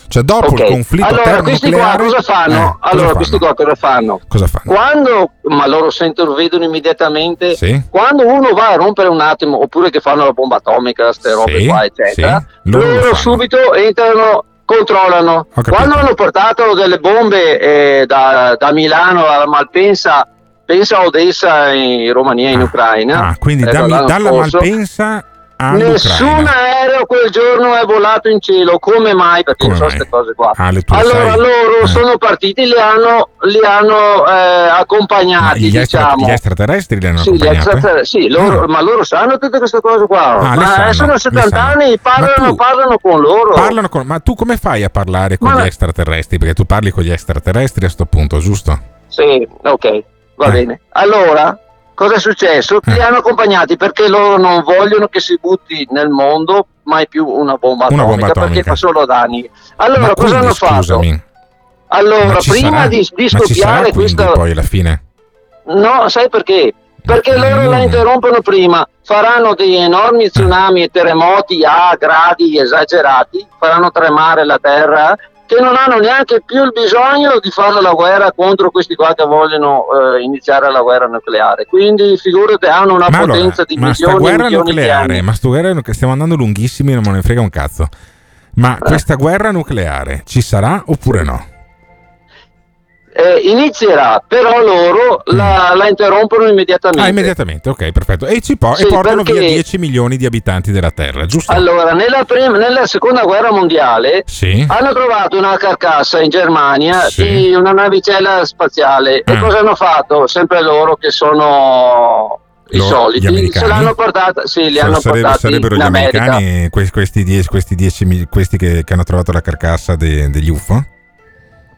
Speaker 6: Cioè, dopo
Speaker 8: Ok.
Speaker 6: il conflitto
Speaker 8: allora questi qua cosa fanno?
Speaker 6: eh, cosa
Speaker 8: allora
Speaker 6: fanno?
Speaker 8: questi qua cosa fanno?
Speaker 6: Cosa fanno?
Speaker 8: Quando, ma loro sentono, vedono immediatamente,
Speaker 6: Sì.
Speaker 8: quando uno va a rompere un attimo, oppure che fanno la bomba atomica, queste robe
Speaker 6: Sì,
Speaker 8: qua, eccetera,
Speaker 6: sì, loro
Speaker 8: loro, subito entrano, controllano. Quando hanno portato delle bombe eh, da, da Milano a Malpensa, pensa a Odessa in Romania, in
Speaker 6: Ah,
Speaker 8: Ucraina.
Speaker 6: Ah, quindi
Speaker 8: eh,
Speaker 6: da- dalla
Speaker 8: scorso,
Speaker 6: Malpensa
Speaker 8: Nessun aereo quel giorno è volato in cielo, come mai? Perché
Speaker 6: Come
Speaker 8: so
Speaker 6: mai?
Speaker 8: queste cose qua.
Speaker 6: Ah,
Speaker 8: allora
Speaker 6: sai-
Speaker 8: loro
Speaker 6: eh.
Speaker 8: sono partiti, li hanno, li hanno eh,
Speaker 6: Ma
Speaker 8: accompagnati,
Speaker 6: gli,
Speaker 8: diciamo.
Speaker 6: gli extraterrestri li hanno
Speaker 8: Sì, extraterrestri- sì, loro-
Speaker 6: Ah.
Speaker 8: ma loro sanno tutte queste cose qua.
Speaker 6: Ah,
Speaker 8: ma
Speaker 6: sanno,
Speaker 8: eh, sono
Speaker 6: le
Speaker 8: 70
Speaker 6: sanno.
Speaker 8: anni, parlano,
Speaker 6: tu-
Speaker 8: parlano con loro.
Speaker 6: Parlano con- ma tu come fai a parlare con
Speaker 8: Ma-
Speaker 6: gli extraterrestri? Perché tu parli con gli extraterrestri a sto punto, giusto?
Speaker 8: Sì, ok, va
Speaker 6: Eh.
Speaker 8: bene. Allora, cosa è successo?
Speaker 6: Eh.
Speaker 8: Li hanno accompagnati perché loro non vogliono che si butti nel mondo mai più una bomba
Speaker 6: Una
Speaker 8: atomica,
Speaker 6: bomba atomica.
Speaker 8: perché fa solo danni. Allora,
Speaker 6: ma
Speaker 8: cosa
Speaker 6: quindi,
Speaker 8: hanno fatto?
Speaker 6: scusami,
Speaker 8: Allora,
Speaker 6: ma ci
Speaker 8: prima
Speaker 6: sarà,
Speaker 8: di, di scoppiare questa...
Speaker 6: poi alla fine?
Speaker 8: No, sai perché? Perché
Speaker 6: Ma
Speaker 8: loro la interrompono prima, faranno degli enormi tsunami e terremoti a gradi esagerati, faranno tremare la terra, che non hanno neanche più il bisogno di fare la guerra contro questi qua che vogliono eh, iniziare la guerra nucleare. Quindi figurati, hanno una
Speaker 6: ma
Speaker 8: potenza
Speaker 6: allora,
Speaker 8: di
Speaker 6: ma
Speaker 8: milioni
Speaker 6: guerra
Speaker 8: milioni di
Speaker 6: nucleare,
Speaker 8: anni.
Speaker 6: ma sta guerra nucleare, stiamo andando lunghissimi, non me ne frega un cazzo. Ma questa guerra nucleare ci sarà oppure no?
Speaker 8: Eh, inizierà, però loro la, la, interrompono immediatamente.
Speaker 6: Ah, immediatamente, ok, perfetto. E, ci po- sì, e portano perché... via 10 milioni di abitanti della Terra, giusto?
Speaker 8: Allora, nella, prima, nella seconda guerra mondiale sì. hanno trovato una carcassa in Germania sì. di una navicella spaziale. Ah. E cosa hanno fatto? Sempre loro che sono i Lo, soliti se l'hanno portata sì, li S- hanno
Speaker 6: sarebbe, sarebbero gli America. americani questi, questi, dieci, questi, dieci, questi che, che, hanno trovato la carcassa de, degli UFO?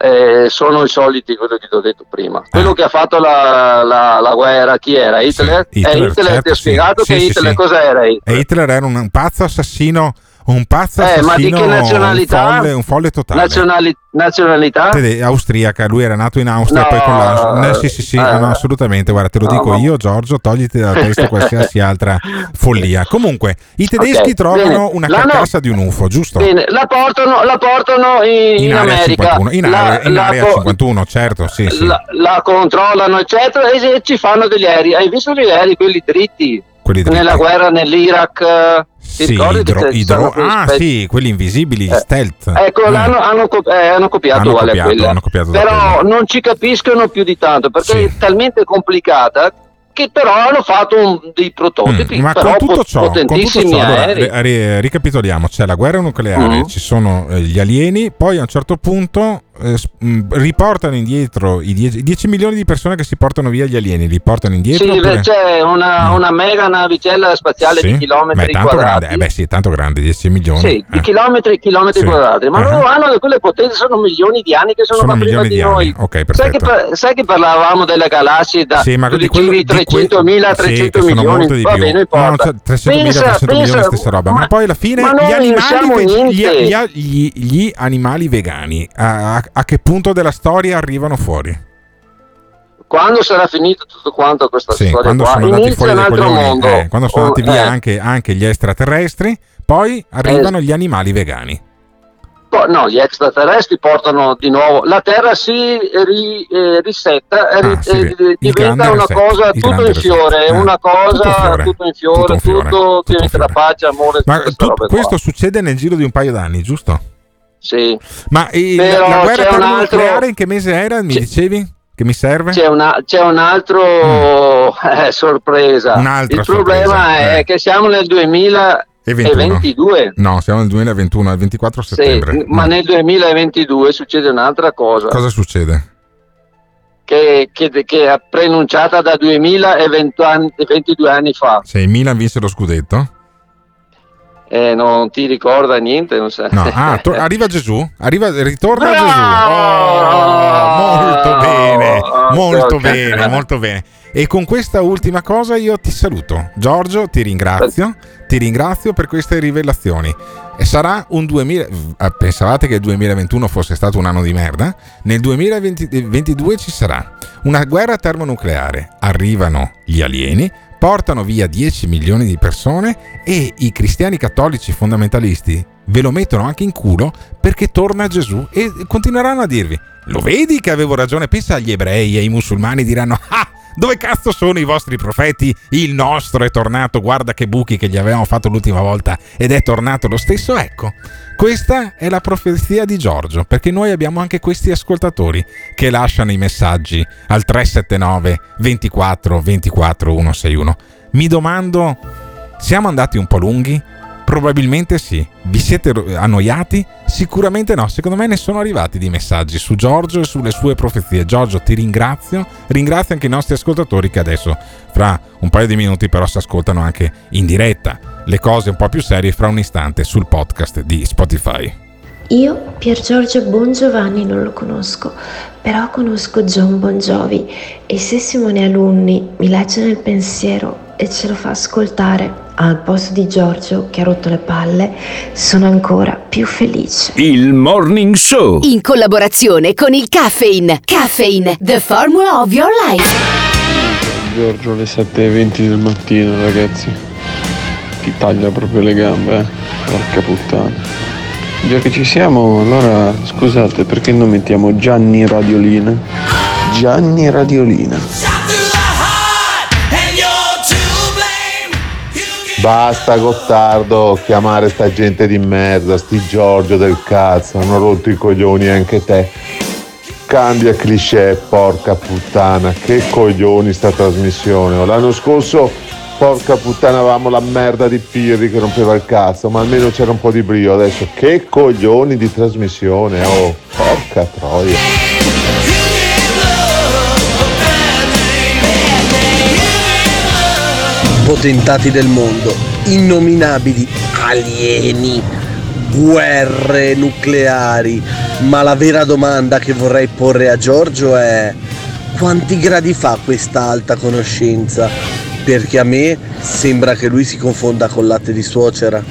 Speaker 8: Eh, sono i soliti, quello che ti ho detto prima. Quello ah. che ha fatto la, la, la, guerra, chi era? Hitler? Sì, Hitler, eh, Hitler certo, ti ho spiegato sì, che Hitler cosa era Hitler?
Speaker 6: Hitler era un pazzo assassino un pazzo
Speaker 8: eh, ma di che nazionalità?
Speaker 6: Un folle, un folle totale.
Speaker 8: Nazionali- nazionalità?
Speaker 6: Tede- austriaca, lui era nato in Austria, no, poi con la... No, sì, sì, sì, eh, no, assolutamente, guarda, te lo no, dico io, Giorgio, togliti dalla testa qualsiasi altra follia. Comunque, i tedeschi okay, trovano bene. una carcassa di un UFO, giusto?
Speaker 8: Bene, la portano, la portano in, in, in America.
Speaker 6: 51. In, la, area, in la, area 51, certo, sì, sì.
Speaker 8: La, la, controllano, eccetera, e ci fanno degli aerei. Hai visto gli aerei, quelli dritti? Quelli. Nella guerra nell'Iraq
Speaker 6: ti sì, idro, idro, ah sì, quelli invisibili,
Speaker 8: eh,
Speaker 6: stealth.
Speaker 8: Ecco, eh. hanno, hanno, eh, hanno, copiato hanno uguale copiato,
Speaker 6: hanno copiato
Speaker 8: Però non ci capiscono più di tanto perché sì. è talmente complicata che però hanno fatto un, dei prototipi mm,
Speaker 6: ma
Speaker 8: con
Speaker 6: tutto ciò,
Speaker 8: potentissimi
Speaker 6: con tutto ciò allora, ri, ricapitoliamo c'è la guerra nucleare mm. ci sono eh, gli alieni poi a un certo punto eh, mm, riportano indietro i 10, 10, milioni di persone che si portano via gli alieni, li portano indietro?
Speaker 8: Sì,
Speaker 6: oppure...
Speaker 8: c'è una, no. una, mega navicella spaziale sì? di chilometri
Speaker 6: Beh,
Speaker 8: quadrati.
Speaker 6: Grande. Eh beh sì, è tanto grande, 10 milioni.
Speaker 8: Sì, eh. di chilometri, chilometri sì. quadrati, ma uh-huh. loro hanno quelle potenze, sono milioni di anni che sono,
Speaker 6: sono
Speaker 8: prima
Speaker 6: di,
Speaker 8: noi.
Speaker 6: Okay,
Speaker 8: sai, che, sai, che, parlavamo delle galassie da
Speaker 6: sì, ma
Speaker 8: di
Speaker 6: quello,
Speaker 8: 300.000 a 300
Speaker 6: sì,
Speaker 8: milioni?
Speaker 6: Di
Speaker 8: Va bene,
Speaker 6: no, 300.000 300 milioni stessa roba, ma, poi alla fine gli animali, gli, animali vegani a, a che punto della storia arrivano fuori.
Speaker 8: Quando sarà finito tutto quanto questa
Speaker 6: sì,
Speaker 8: storia
Speaker 6: quando
Speaker 8: qua,
Speaker 6: sono andati fuori
Speaker 8: un altro
Speaker 6: coglioni,
Speaker 8: mondo.
Speaker 6: Eh, quando sono andati via oh, eh. anche, anche, gli extraterrestri, poi arrivano eh. gli animali vegani.
Speaker 8: No, gli extraterrestri portano di nuovo la Terra si ri, eh, risetta, ah, ri, sì, eh, diventa una reset, cosa tutto in fiore, eh, una cosa tutto, in fiore, tutto, tutto, tutto diventa pace, amore.
Speaker 6: Ma tu, questo qua. succede nel giro di un paio d'anni, giusto?
Speaker 8: Sì.
Speaker 6: Ma il, la guerra termonucleare altro... in che mese era? Mi c'è... dicevi? Che mi serve?
Speaker 8: C'è, una, c'è un altro mm. eh, sorpresa.
Speaker 6: Un'altra
Speaker 8: il problema
Speaker 6: sorpresa,
Speaker 8: è eh. che siamo nel 2022.
Speaker 6: No, siamo nel 2021, il 24 settembre.
Speaker 8: Sì, ma mm. nel 2022 succede un'altra cosa.
Speaker 6: Cosa succede?
Speaker 8: Che, che, che è preannunciata da 2022 anni fa.
Speaker 6: Se il Milan vinse lo scudetto?
Speaker 8: Eh, non ti ricorda niente. Non sa.
Speaker 6: no. ah, to- arriva Gesù, arriva, ritorna Bravo! Gesù. Oh, molto bene, molto bene, molto bene. E con questa ultima cosa io ti saluto. Giorgio, ti ringrazio. Ti ringrazio per queste rivelazioni. E sarà un 2000. Eh, pensavate che il 2021 fosse stato un anno di merda? Nel 2022 ci sarà una guerra termonucleare. Arrivano gli alieni, portano via 10 milioni di persone e i cristiani cattolici fondamentalisti ve lo mettono anche in culo perché torna Gesù e continueranno a dirvi lo vedi che avevo ragione? Pensa agli ebrei e ai musulmani diranno ah dove cazzo sono i vostri profeti? Il nostro è tornato, guarda che buchi che gli avevamo fatto l'ultima volta ed è tornato lo stesso. Ecco, questa è la profezia di Giorgio, perché noi abbiamo anche questi ascoltatori che lasciano i messaggi al 379 24 24 161. Mi domando, siamo andati un po' lunghi? Probabilmente sì. Vi siete annoiati? Sicuramente no. Secondo me ne sono arrivati di messaggi su Giorgio e sulle sue profezie. Giorgio, ti ringrazio. Ringrazio anche i nostri ascoltatori che adesso, fra un paio di minuti, però si ascoltano anche in diretta le cose un po' più serie fra un istante sul podcast di Spotify.
Speaker 9: Io Pier Giorgio Bongiovanni non lo conosco, però conosco John Bongiovi e se Simone Alunni mi legge nel pensiero e ce lo fa ascoltare al posto di Giorgio che ha rotto le palle, sono ancora più felice.
Speaker 1: Il Morning Show.
Speaker 2: In collaborazione con il Caffeine. Caffeine, the formula of your life.
Speaker 4: Giorgio alle 7.20 del mattino, ragazzi. Ti taglia proprio le gambe, eh. Porca puttana. Già che ci siamo, allora scusate, perché non mettiamo Gianni Radiolina? Gianni Radiolina.
Speaker 10: Basta Gottardo chiamare sta gente di merda, sti Giorgio del cazzo, hanno rotto i coglioni anche te. Cambia cliché, porca puttana, che coglioni sta trasmissione. L'anno scorso, porca puttana, avevamo la merda di Pirri che rompeva il cazzo, ma almeno c'era un po' di brio. Adesso che coglioni di trasmissione, oh, porca troia.
Speaker 11: Potentati del mondo, innominabili, alieni, guerre nucleari. Ma la vera domanda che vorrei porre a Giorgio è quanti gradi fa questa alta conoscenza? Perché a me sembra che lui si confonda con latte di suocera.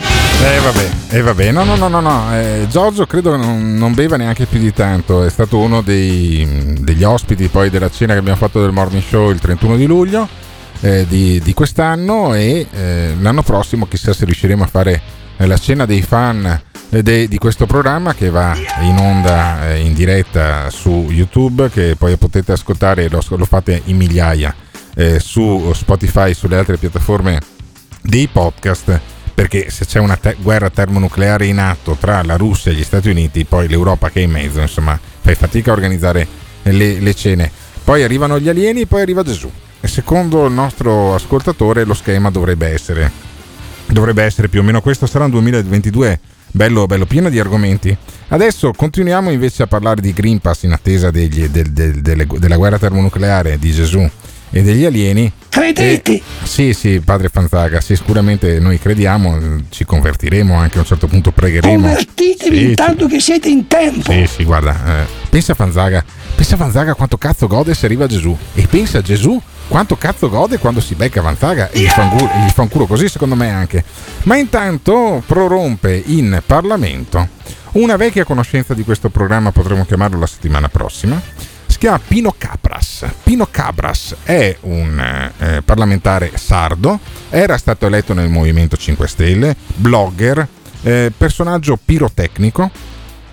Speaker 6: Eh vabbè, eh vabbè, no no no no, no. Eh, Giorgio credo non, non, beva neanche più di tanto, è stato uno dei, degli ospiti poi della cena che abbiamo fatto del morning show il 31 di luglio eh, di, di, quest'anno e eh, l'anno prossimo chissà se riusciremo a fare eh, la cena dei fan eh, de, di questo programma che va in onda eh, in diretta su YouTube che poi potete ascoltare, lo, lo fate in migliaia su Spotify e sulle altre piattaforme dei podcast perché se c'è una te- guerra termonucleare in atto tra la Russia e gli Stati Uniti, poi l'Europa che è in mezzo, insomma, fai fatica a organizzare le, le cene. Poi arrivano gli alieni, poi arriva Gesù. E secondo il nostro ascoltatore lo schema dovrebbe essere, dovrebbe essere più o meno questo, sarà un 2022 bello, bello pieno di argomenti. Adesso continuiamo invece a parlare di Green Pass in attesa degli, del, del, delle, della guerra termonucleare di Gesù e degli alieni.
Speaker 3: Credete? E,
Speaker 6: sì, sì, padre Fanzaga, sì, sicuramente noi crediamo, ci convertiremo anche a un certo punto, pregheremo.
Speaker 3: Convertitevi sì, intanto sì. che siete in tempo.
Speaker 6: Sì, sì, guarda, eh, pensa a Fanzaga, pensa a Fanzaga quanto cazzo gode se arriva Gesù e pensa a Gesù quanto cazzo gode quando si becca Vanzaga e gli fa, un, gli fa un culo così secondo me anche. Ma intanto prorompe in Parlamento una vecchia conoscenza di questo programma, potremmo chiamarlo la settimana prossima, si chiama Pino Cabras. Pino Cabras è un eh, parlamentare sardo, era stato eletto nel Movimento 5 Stelle, blogger, eh, personaggio pirotecnico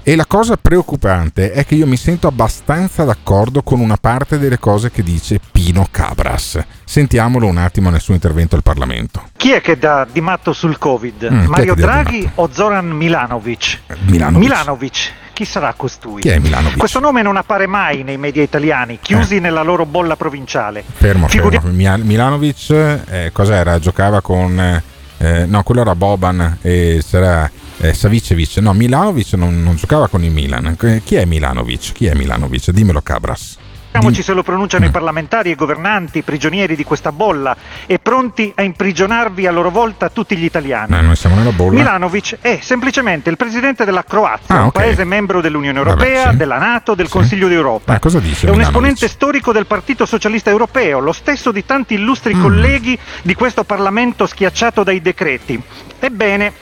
Speaker 6: e la cosa preoccupante è che io mi sento abbastanza d'accordo con una parte delle cose che dice Pino Cabras. Sentiamolo un attimo nel suo intervento al Parlamento.
Speaker 12: Chi è che dà di matto sul Covid? Mm, Mario Draghi o Zoran Milanovic?
Speaker 6: Milanovic.
Speaker 12: Milanovic chi sarà costui?
Speaker 6: Chi è Milanovic?
Speaker 12: Questo nome non appare mai nei media italiani, chiusi eh. nella loro bolla provinciale.
Speaker 6: Fermo, Figuri- fermo. Milanovic, eh, cos'era? Giocava con... Eh, no, quello era Boban e c'era eh, Savicevic, no, Milanovic non, non, giocava con il Milan. Chi è Milanovic? Chi è Milanovic? Dimmelo Cabras.
Speaker 12: Vediamoci se lo pronunciano i mm. parlamentari e i governanti, prigionieri di questa bolla e pronti a imprigionarvi a loro volta tutti gli italiani.
Speaker 6: No, noi siamo nella bolla.
Speaker 12: Milanovic è semplicemente il presidente della Croazia, ah, okay. un paese membro dell'Unione Europea, Vabbè, sì. della Nato, del sì. Consiglio d'Europa.
Speaker 6: Ah, cosa dice?
Speaker 12: È un esponente storico del Partito Socialista Europeo, lo stesso di tanti illustri mm. colleghi di questo Parlamento schiacciato dai decreti. Ebbene,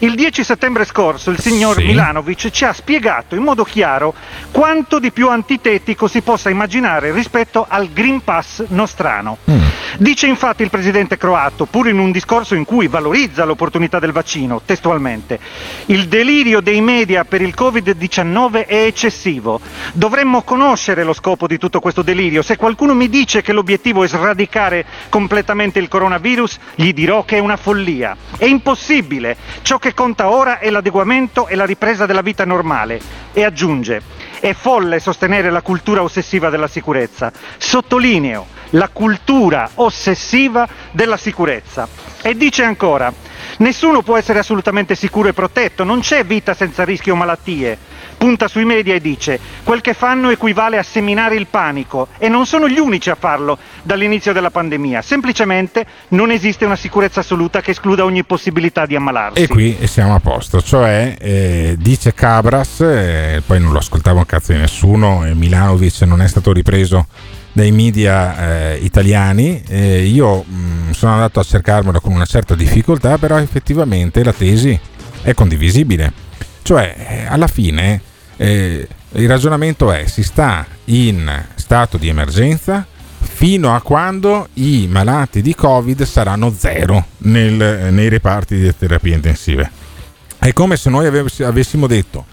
Speaker 12: il 10 settembre scorso il signor sì. Milanovic ci ha spiegato in modo chiaro quanto di più antitetico si possa immaginare rispetto al Green Pass nostrano. Mm. Dice infatti il presidente croato, pur in un discorso in cui valorizza l'opportunità del vaccino, testualmente, il delirio dei media per il Covid-19 è eccessivo. Dovremmo conoscere lo scopo di tutto questo delirio. Se qualcuno mi dice che l'obiettivo è sradicare completamente il coronavirus, gli dirò che è una follia. È impossibile. Ciò che conta ora è l'adeguamento e la ripresa della vita normale. E aggiunge, è folle sostenere la cultura ossessiva della sicurezza. Sottolineo, la cultura ossessiva della sicurezza. E dice ancora, nessuno può essere assolutamente sicuro e protetto, non c'è vita senza rischio o malattie punta sui media e dice quel che fanno equivale a seminare il panico e non sono gli unici a farlo dall'inizio della pandemia, semplicemente non esiste una sicurezza assoluta che escluda ogni possibilità di ammalarsi.
Speaker 6: E qui siamo a posto, cioè eh, dice Cabras, eh, poi non lo ascoltavo un cazzo di nessuno, e Milanovic non è stato ripreso dai media eh, italiani. Eh, io mh, mm, sono andato a cercarmelo con una certa difficoltà, però effettivamente la tesi è condivisibile. Cioè, eh, alla fine eh, il ragionamento è si sta in stato di emergenza fino a quando i malati di Covid saranno zero nel, nei reparti di terapie intensive. È come se noi avessimo detto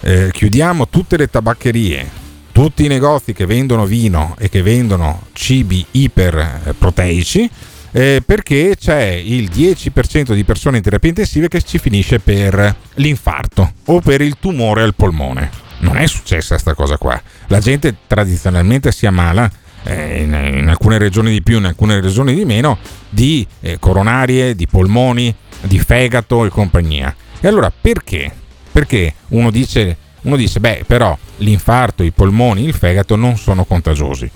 Speaker 6: eh, chiudiamo tutte le tabaccherie, tutti i negozi che vendono vino e che vendono cibi iperproteici eh, perché c'è il 10% di persone in terapia intensiva che ci finisce per l'infarto o per il tumore al polmone. Non è successa questa cosa qua. La gente tradizionalmente si ammala eh, in, alcune regioni di più, in alcune regioni di meno, di eh, coronarie, di polmoni, di fegato e compagnia. E allora perché? Perché uno dice, uno dice, beh, però l'infarto, i polmoni, il fegato non sono contagiosi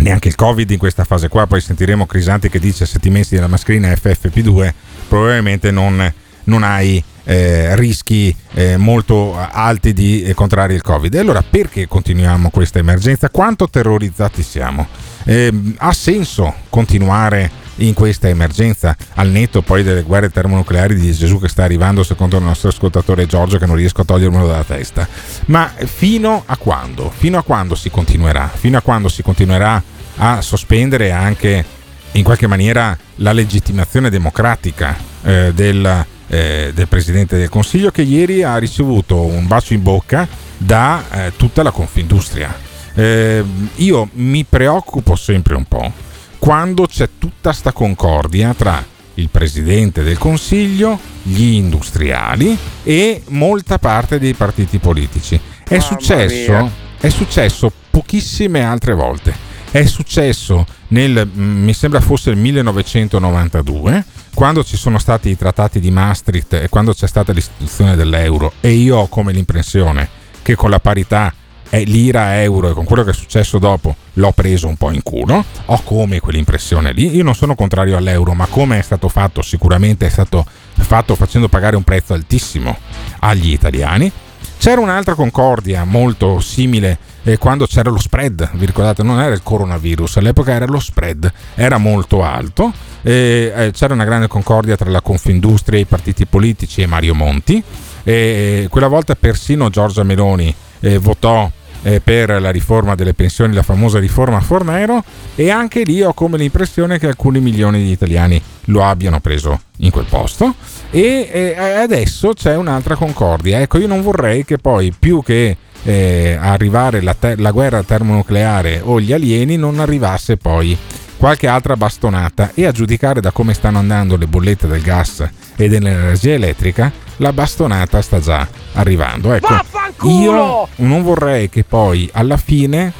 Speaker 6: neanche il Covid in questa fase qua, poi sentiremo Crisanti che dice se ti messi la mascherina FFP2 probabilmente non, non hai eh, rischi eh, molto alti di eh, contrarre il Covid. E allora perché continuiamo questa emergenza? Quanto terrorizzati siamo? Ehm, ha senso continuare in questa emergenza al netto poi delle guerre termonucleari di Gesù che sta arrivando secondo il nostro ascoltatore Giorgio che non riesco a togliermelo dalla testa ma fino a quando? fino a quando si continuerà? fino a quando si continuerà a sospendere anche in qualche maniera la legittimazione democratica eh, del, eh, del Presidente del Consiglio che ieri ha ricevuto un bacio in bocca da eh, tutta la Confindustria. Eh, io mi preoccupo sempre un po' quando c'è tutta sta concordia tra il Presidente del Consiglio, gli industriali e molta parte dei partiti politici. È successo, è successo pochissime altre volte. È successo nel, mm, mi sembra fosse il 1992, quando ci sono stati i trattati di Maastricht e quando c'è stata l'istituzione dell'euro e io ho come l'impressione che con la parità è lira euro e con quello che è successo dopo l'ho preso un po' in culo, ho come quell'impressione lì, io non sono contrario all'euro, ma come è stato fatto sicuramente è stato fatto facendo pagare un prezzo altissimo agli italiani. C'era un'altra concordia molto simile eh, quando c'era lo spread, vi ricordate, non era il coronavirus, all'epoca era lo spread, era molto alto, eh, eh, c'era una grande concordia tra la Confindustria, i partiti politici e Mario Monti, e quella volta persino Giorgia Meloni eh, votò eh, per la riforma delle pensioni, la famosa riforma Fornero e anche lì ho come l'impressione che alcuni milioni di italiani lo abbiano preso in quel posto e eh, adesso c'è un'altra concordia. Ecco, io non vorrei che poi più che eh, arrivare la, te- la guerra termonucleare o gli alieni non arrivasse poi qualche altra bastonata e a giudicare da come stanno andando le bollette del gas e dell'energia elettrica, la bastonata sta già arrivando. Ecco, io non vorrei che poi alla fine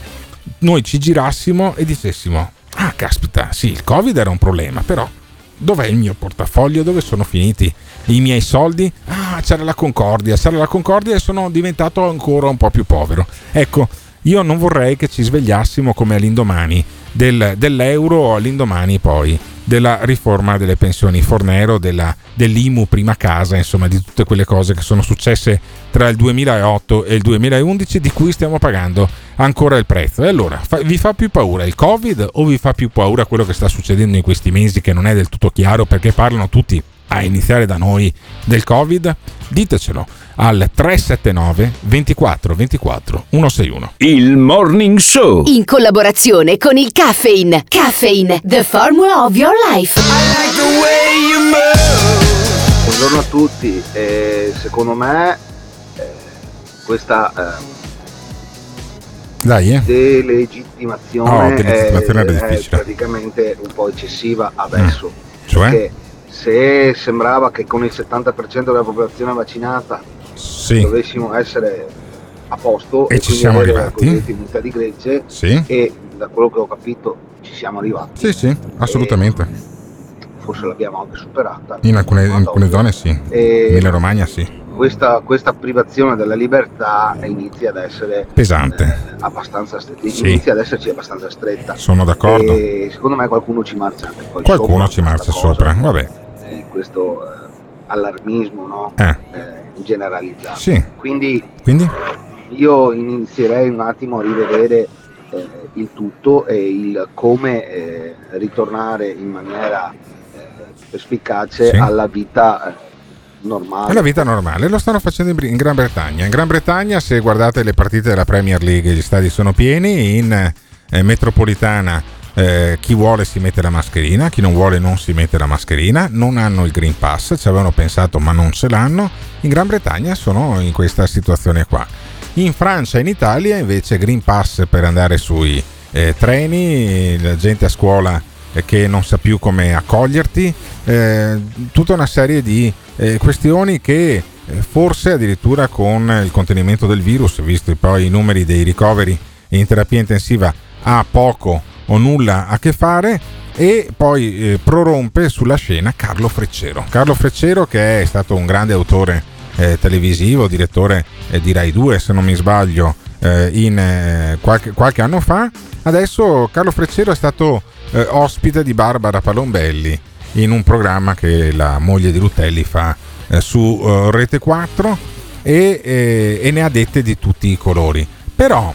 Speaker 6: noi ci girassimo e dicessimo: Ah, caspita, sì, il Covid era un problema, però dov'è il mio portafoglio? Dove sono finiti i miei soldi? Ah, c'era la Concordia, c'era la Concordia e sono diventato ancora un po' più povero. Ecco, io non vorrei che ci svegliassimo come all'indomani del, dell'euro all'indomani poi della riforma delle pensioni Fornero, della, dell'IMU prima casa, insomma di tutte quelle cose che sono successe tra il 2008 e il 2011 di cui stiamo pagando ancora il prezzo. E allora, fa, vi fa più paura il Covid o vi fa più paura quello che sta succedendo in questi mesi che non è del tutto chiaro perché parlano tutti a iniziare da noi del Covid? Ditecelo al 379 24 24 161.
Speaker 1: Il Morning Show.
Speaker 2: In collaborazione con il Caffeine. Caffeine, the formula of your life.
Speaker 13: Buongiorno a tutti, eh, secondo me eh, questa eh,
Speaker 6: Dai, eh.
Speaker 13: delegittimazione,
Speaker 6: Oh, delegittimazione
Speaker 13: è, è praticamente un po' eccessiva adesso.
Speaker 6: Cioè?
Speaker 13: Perché se sembrava che con il 70% della popolazione vaccinata
Speaker 6: Sì.
Speaker 13: dovessimo essere a posto
Speaker 6: E ci
Speaker 13: quindi
Speaker 6: siamo arrivati?
Speaker 13: immunità di gregge
Speaker 6: Sì.
Speaker 13: e da quello che ho capito ci siamo arrivati.
Speaker 6: Sì, sì, assolutamente.
Speaker 13: Forse l'abbiamo anche superata.
Speaker 6: In alcune, in alcune zone sì.
Speaker 13: E-
Speaker 6: Emilia Romagna sì.
Speaker 13: Questa, questa privazione della libertà inizia ad essere
Speaker 6: Pesante.
Speaker 13: abbastanza stretta,
Speaker 6: Sì.
Speaker 13: inizia ad esserci abbastanza stretta.
Speaker 6: Sono d'accordo.
Speaker 13: E secondo me qualcuno ci marcia
Speaker 6: Qualcuno
Speaker 13: sopra
Speaker 6: ci marcia sopra. Vabbè.
Speaker 13: Questo eh, allarmismo no?
Speaker 6: Eh.
Speaker 13: Eh, generalizzato.
Speaker 6: Sì.
Speaker 13: Quindi
Speaker 6: Quindi?
Speaker 13: io inizierei un attimo a rivedere eh, il tutto e il come eh, ritornare in maniera perspicace
Speaker 6: Sì.
Speaker 13: alla vita normale.
Speaker 6: È la vita normale, lo stanno facendo in Gran Bretagna. In Gran Bretagna, se guardate le partite della Premier League, gli stadi sono pieni. In eh, metropolitana, eh, chi vuole si mette la mascherina, chi non vuole non si mette la mascherina. Non hanno il Green Pass, ci avevano pensato, ma non ce l'hanno. In Gran Bretagna sono in questa situazione qua. In Francia e in Italia, invece, Green Pass per andare sui eh, treni, la gente a scuola eh, che non sa più come accoglierti, eh, tutta una serie di eh, questioni che eh, forse addirittura con il contenimento del virus, visto poi i numeri dei ricoveri in terapia intensiva, ha poco o nulla a che fare e poi eh, prorompe sulla scena Carlo Freccero. Carlo Freccero che è stato un grande autore eh, televisivo, direttore eh, di Rai 2 se non mi sbaglio eh, in, eh, qualche, qualche, anno fa, adesso Carlo Freccero è stato eh, ospite di Barbara Palombelli in un programma che la moglie di Rutelli fa su Rete 4 e, e ne ha dette di tutti i colori. Però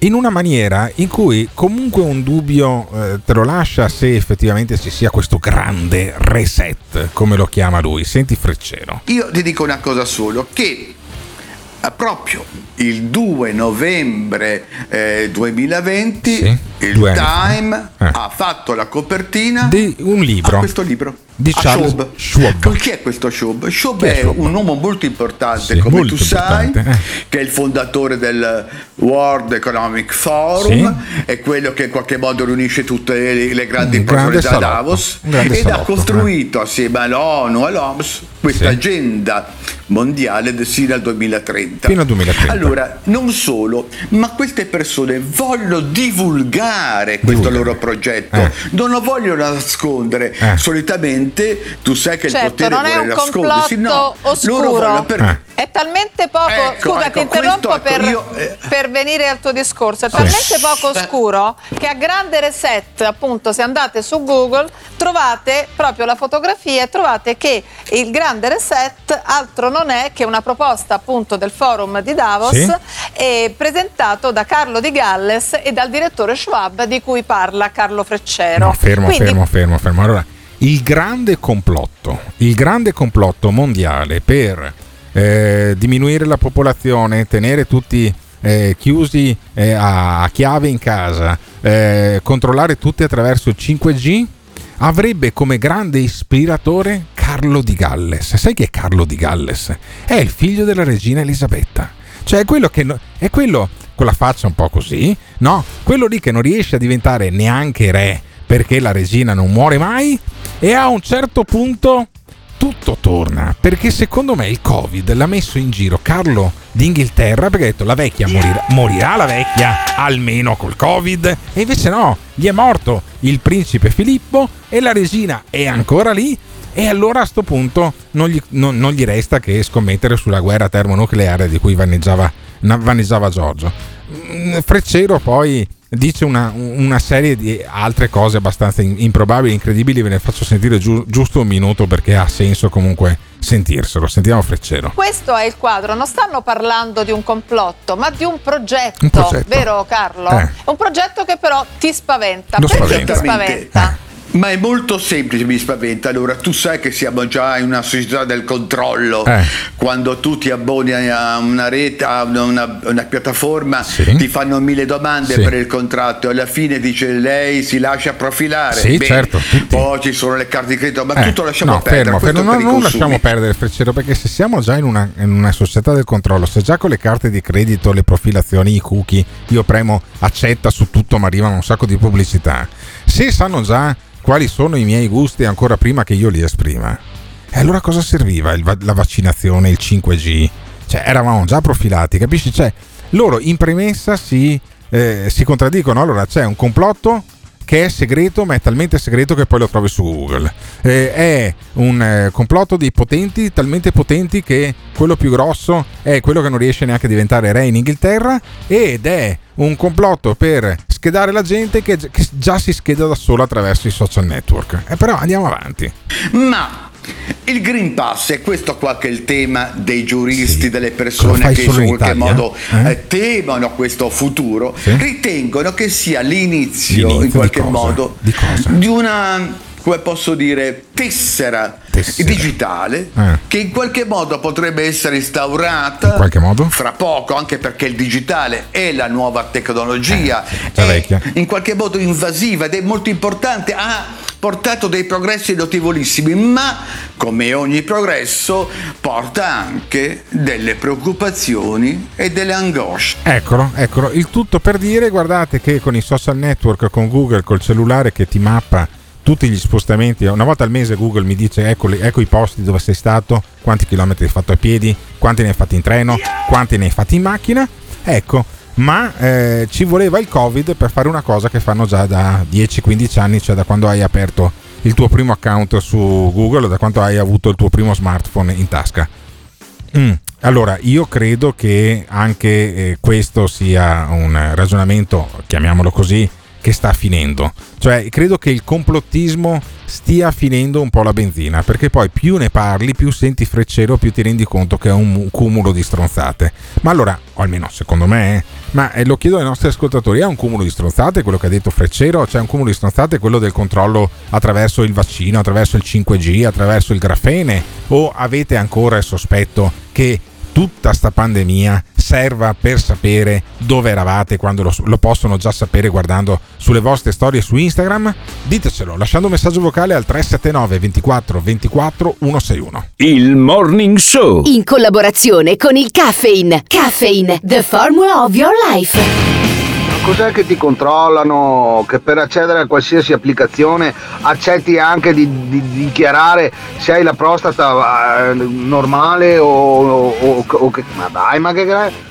Speaker 6: in una maniera in cui comunque un dubbio eh, te lo lascia se effettivamente ci sia questo grande reset, come lo chiama lui. Senti Freccero.
Speaker 14: Io ti dico una cosa solo, che eh, proprio il 2 novembre eh, 2020 sì, il Time eh. ha fatto la copertina
Speaker 6: di un libro.
Speaker 14: Questo libro
Speaker 6: di Charles
Speaker 14: Schwab.
Speaker 6: Schwab.
Speaker 14: Chi è questo Schwab? Schwab è, è Schwab? un uomo molto importante, sì, come molto tu sai, eh. che è il fondatore del World Economic Forum, sì. è quello che in qualche modo riunisce tutte le, le grandi personalità da Davos ed salotto, ha costruito eh. assieme all'ONU, all'OMS, questa sì. agenda mondiale sino al 2030.
Speaker 6: Fino al 2030.
Speaker 14: Allora, non solo, ma queste persone vogliono divulgare questo Divulgare. loro progetto, eh. non lo vogliono nascondere. Eh. Solitamente gente, tu sai che
Speaker 15: certo,
Speaker 14: il potere
Speaker 15: non
Speaker 14: è
Speaker 15: un complotto no, oscuro. Per... Eh. È talmente poco. Ecco, scusa, ecco, ti interrompo questo, per, ecco, io, eh... per, venire al tuo discorso. È talmente eh. poco oscuro che a grande reset, appunto, se andate su Google, trovate proprio la fotografia e trovate che il grande reset altro non è che una proposta appunto del forum di Davos sì? presentato da Carlo Di Galles e dal direttore Schwab di cui parla Carlo Freccero.
Speaker 6: No, fermo, Quindi, fermo, fermo, fermo. Allora, il grande complotto, il grande complotto mondiale per eh, diminuire la popolazione, tenere tutti eh, chiusi eh, a, chiave in casa, eh, controllare tutti attraverso il 5G, avrebbe come grande ispiratore Carlo di Galles. Sai chi è Carlo di Galles? È il figlio della regina Elisabetta. Cioè è quello che... No, è quello con la faccia un po' così, no? Quello lì che non riesce a diventare neanche re perché la regina non muore mai e a un certo punto tutto torna perché secondo me il covid l'ha messo in giro Carlo d'Inghilterra perché ha detto la vecchia morirà, morirà la vecchia almeno col covid e invece no gli è morto il principe Filippo e la regina è ancora lì e allora a questo punto non gli, non, non gli, resta che scommettere sulla guerra termonucleare di cui vaneggiava, vaneggiava Giorgio. Mm, Freccero poi dice una, una, serie di altre cose abbastanza improbabili, incredibili. Ve ne faccio sentire giu- giusto un minuto perché ha senso comunque sentirselo. Sentiamo Freccero.
Speaker 15: Questo è il quadro. Non stanno parlando di un complotto, ma di un progetto, un progetto. vero Carlo?
Speaker 6: Eh.
Speaker 15: Un progetto che però ti spaventa.
Speaker 6: Lo
Speaker 15: Perché
Speaker 6: spaventa.
Speaker 15: ti spaventa?
Speaker 14: Eh. Ma è molto semplice, mi spaventa. Allora, tu sai che siamo già in una società del controllo.
Speaker 6: Eh.
Speaker 14: Quando tu ti abboni a una rete, a una, una piattaforma,
Speaker 6: sì.
Speaker 14: ti fanno mille domande
Speaker 6: sì.
Speaker 14: per il contratto e alla fine dice lei si lascia profilare.
Speaker 6: Sì,
Speaker 14: Bene.
Speaker 6: certo.
Speaker 14: Poi ci sono le carte di credito, ma
Speaker 6: eh.
Speaker 14: tutto lasciamo
Speaker 6: no,
Speaker 14: perdere.
Speaker 6: Fermo, fermo. No, non lasciamo perdere Freccero perché se siamo già in una, in una società del controllo, se già con le carte di credito, le profilazioni, i cookie, io premo accetta su tutto, ma arrivano un sacco di pubblicità. Se sanno già quali sono i miei gusti ancora prima che io li esprima. E allora cosa serviva il, la vaccinazione, il 5G? Cioè, eravamo già profilati, capisci? Cioè, loro in premessa si, eh, si contraddicono. Allora c'è un complotto che è segreto, ma è talmente segreto che poi lo trovi su Google. Eh, è un eh, complotto di potenti, talmente potenti che quello più grosso è quello che non riesce neanche a diventare re in Inghilterra ed è un complotto per schedare la gente che, che già si scheda da sola attraverso i social network. Eh, però andiamo avanti.
Speaker 14: Ma il Green Pass è questo qua che è il tema dei giuristi,
Speaker 6: sì.
Speaker 14: delle persone che in qualche
Speaker 6: Italia?
Speaker 14: modo
Speaker 6: eh?
Speaker 14: eh, temono questo futuro,
Speaker 6: sì.
Speaker 14: ritengono che sia l'inizio,
Speaker 6: l'inizio
Speaker 14: in qualche
Speaker 6: di
Speaker 14: modo
Speaker 6: di,
Speaker 14: di una come posso dire, tessera,
Speaker 6: tessera.
Speaker 14: digitale
Speaker 6: eh.
Speaker 14: che in qualche modo potrebbe essere instaurata
Speaker 6: in qualche modo?
Speaker 14: fra poco, anche perché il digitale è la nuova tecnologia,
Speaker 6: eh,
Speaker 14: è
Speaker 6: vecchia.
Speaker 14: in qualche modo invasiva ed è molto importante. Ha portato dei progressi notevolissimi, ma come ogni progresso porta anche delle preoccupazioni e delle angosce.
Speaker 6: Eccolo, eccolo, il tutto per dire, guardate che con i social network, con Google, col cellulare che ti mappa tutti gli spostamenti. Una volta al mese Google mi dice ecco, ecco, i posti dove sei stato, quanti chilometri hai fatto a piedi, quanti ne hai fatti in treno, quanti ne hai fatti in macchina. Ecco, ma eh, ci voleva il Covid per fare una cosa che fanno già da 10-15 anni, cioè da quando hai aperto il tuo primo account su Google, da quando hai avuto il tuo primo smartphone in tasca. Mm. Allora, io credo che anche eh, questo sia un ragionamento, chiamiamolo così, che sta finendo. Cioè, credo che il complottismo stia finendo un po' la benzina, perché poi più ne parli, più senti freccero, più ti rendi conto che è un cumulo di stronzate. Ma allora, o almeno secondo me, eh, ma eh, lo chiedo ai nostri ascoltatori, è un cumulo di stronzate quello che ha detto Freccero? C'è un cumulo di stronzate quello del controllo attraverso il vaccino, attraverso il 5G, attraverso il grafene? O avete ancora il sospetto che tutta sta pandemia serva per sapere dove eravate quando lo, lo, possono già sapere guardando sulle vostre storie su Instagram? Ditecelo lasciando un messaggio vocale al 379 24 24 161.
Speaker 1: Il Morning Show
Speaker 2: in collaborazione con il Caffeine. Caffeine, the formula of your life
Speaker 13: cos'è che ti controllano? Che per accedere a qualsiasi applicazione accetti anche di, di, di dichiarare se hai la prostata eh, normale o, o, o, che. Ma dai, ma che.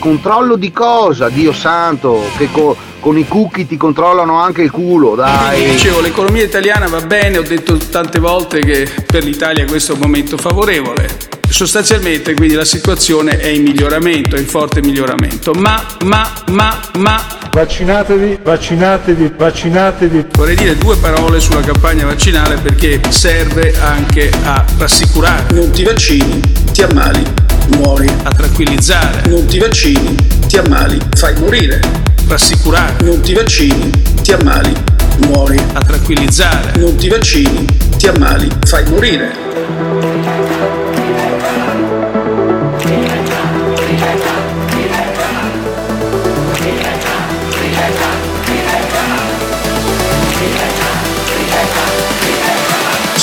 Speaker 13: Controllo di cosa? Dio santo, che co, con i cookie ti controllano anche il culo, dai.
Speaker 16: Dicevo, l'economia italiana va bene, ho detto tante volte che per l'Italia questo è un momento favorevole sostanzialmente quindi la situazione è in miglioramento, è in forte miglioramento. Ma, ma, ma, ma.
Speaker 17: Vaccinatevi, vaccinatevi, vaccinatevi.
Speaker 16: Vorrei dire due parole sulla campagna vaccinale perché serve anche a rassicurare.
Speaker 17: Non ti vaccini, ti ammali, muori.
Speaker 16: A tranquillizzare.
Speaker 17: Non ti vaccini, ti ammali, fai morire.
Speaker 16: Rassicurare.
Speaker 17: Non ti vaccini, ti ammali, muori.
Speaker 16: A tranquillizzare.
Speaker 17: Non ti vaccini, ti ammali, fai morire.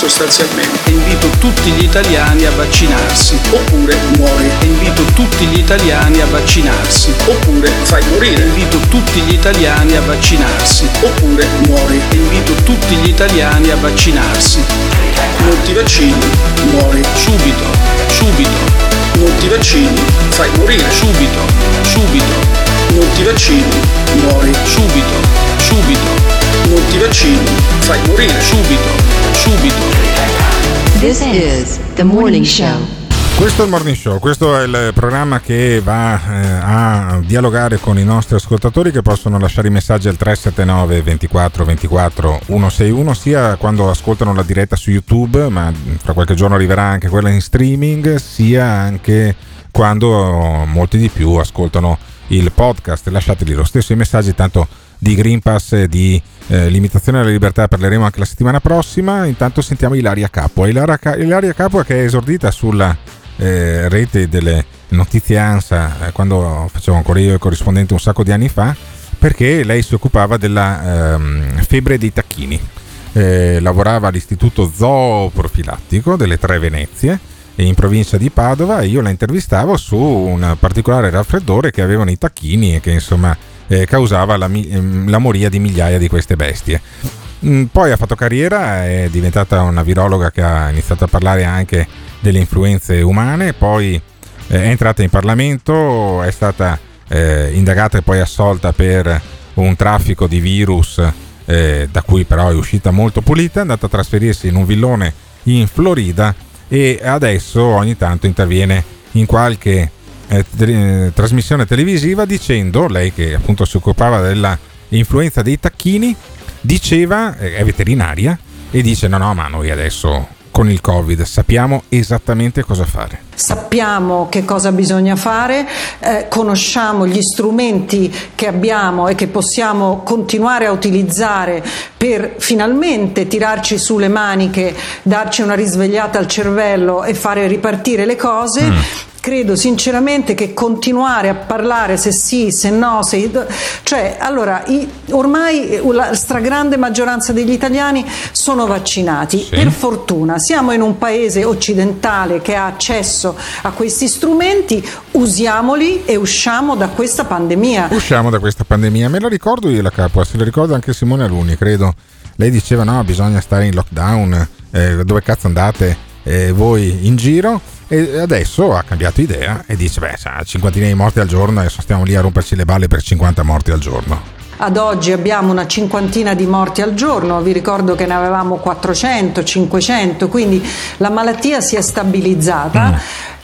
Speaker 16: Sostanzialmente. Invito tutti gli italiani a vaccinarsi. Oppure muori. Invito tutti gli italiani a vaccinarsi. Oppure fai morire. Invito tutti gli italiani a vaccinarsi. Oppure muori. Invito tutti gli italiani a vaccinarsi.
Speaker 17: Non ti vaccini muori.
Speaker 16: Subito. Subito.
Speaker 17: Non ti vaccini fai morire.
Speaker 16: Subito. Subito
Speaker 17: non ti vaccini muori
Speaker 16: subito subito
Speaker 17: non ti vaccini fai morire
Speaker 16: subito subito.
Speaker 18: This is the morning show.
Speaker 6: Questo è il Morning Show, questo è il programma che va eh, a dialogare con i nostri ascoltatori che possono lasciare i messaggi al 379 24 24 161 sia quando ascoltano la diretta su YouTube, ma fra qualche giorno arriverà anche quella in streaming, sia anche quando molti di più ascoltano il podcast. Lasciateli lo stesso i messaggi, tanto di Green Pass e di eh, limitazione alla libertà parleremo anche la settimana prossima. Intanto sentiamo Ilaria Capua. Ilaria, Ilaria Capua che è esordita sulla eh, rete delle notizie ANSA eh, quando facevo ancora io il corrispondente un sacco di anni fa perché lei si occupava della ehm, febbre dei tacchini. Eh, lavorava all'istituto zooprofilattico delle Tre Venezie in provincia di Padova e io la intervistavo su un particolare raffreddore che avevano i tacchini e che insomma eh, causava la, ehm, la, moria di migliaia di queste bestie. Mm, poi ha fatto carriera, è diventata una virologa che ha iniziato a parlare anche delle influenze umane, poi eh, è entrata in Parlamento, è stata eh, indagata e poi assolta per un traffico di virus eh, da cui però è uscita molto pulita, è andata a trasferirsi in un villone in Florida e adesso ogni tanto interviene in qualche eh, te- trasmissione televisiva dicendo, lei che appunto si occupava della influenza dei tacchini, diceva, eh, è veterinaria, e dice no no ma noi adesso con il Covid sappiamo esattamente cosa fare.
Speaker 19: Sappiamo che cosa bisogna fare, eh, conosciamo gli strumenti che abbiamo e che possiamo continuare a utilizzare per finalmente tirarci su le maniche, darci una risvegliata al cervello e fare ripartire le cose. Mm credo sinceramente che continuare a parlare se sì, se no, se... cioè allora i, ormai la stragrande maggioranza degli italiani sono vaccinati, sì. per fortuna siamo in un paese occidentale che ha accesso a questi strumenti, usiamoli e usciamo da questa pandemia.
Speaker 6: Usciamo da questa pandemia, me la ricordo io la capua, se la ricorda anche Simone Aluni, credo lei diceva no, bisogna stare in lockdown, eh, dove cazzo andate eh, voi in giro? E adesso ha cambiato idea e dice, beh, sa, cinquantina di morti al giorno, adesso stiamo lì a romperci le balle per 50 morti al giorno.
Speaker 19: Ad oggi abbiamo una cinquantina di morti al giorno, vi ricordo che ne avevamo 400, 500, quindi la malattia si è stabilizzata. Mm.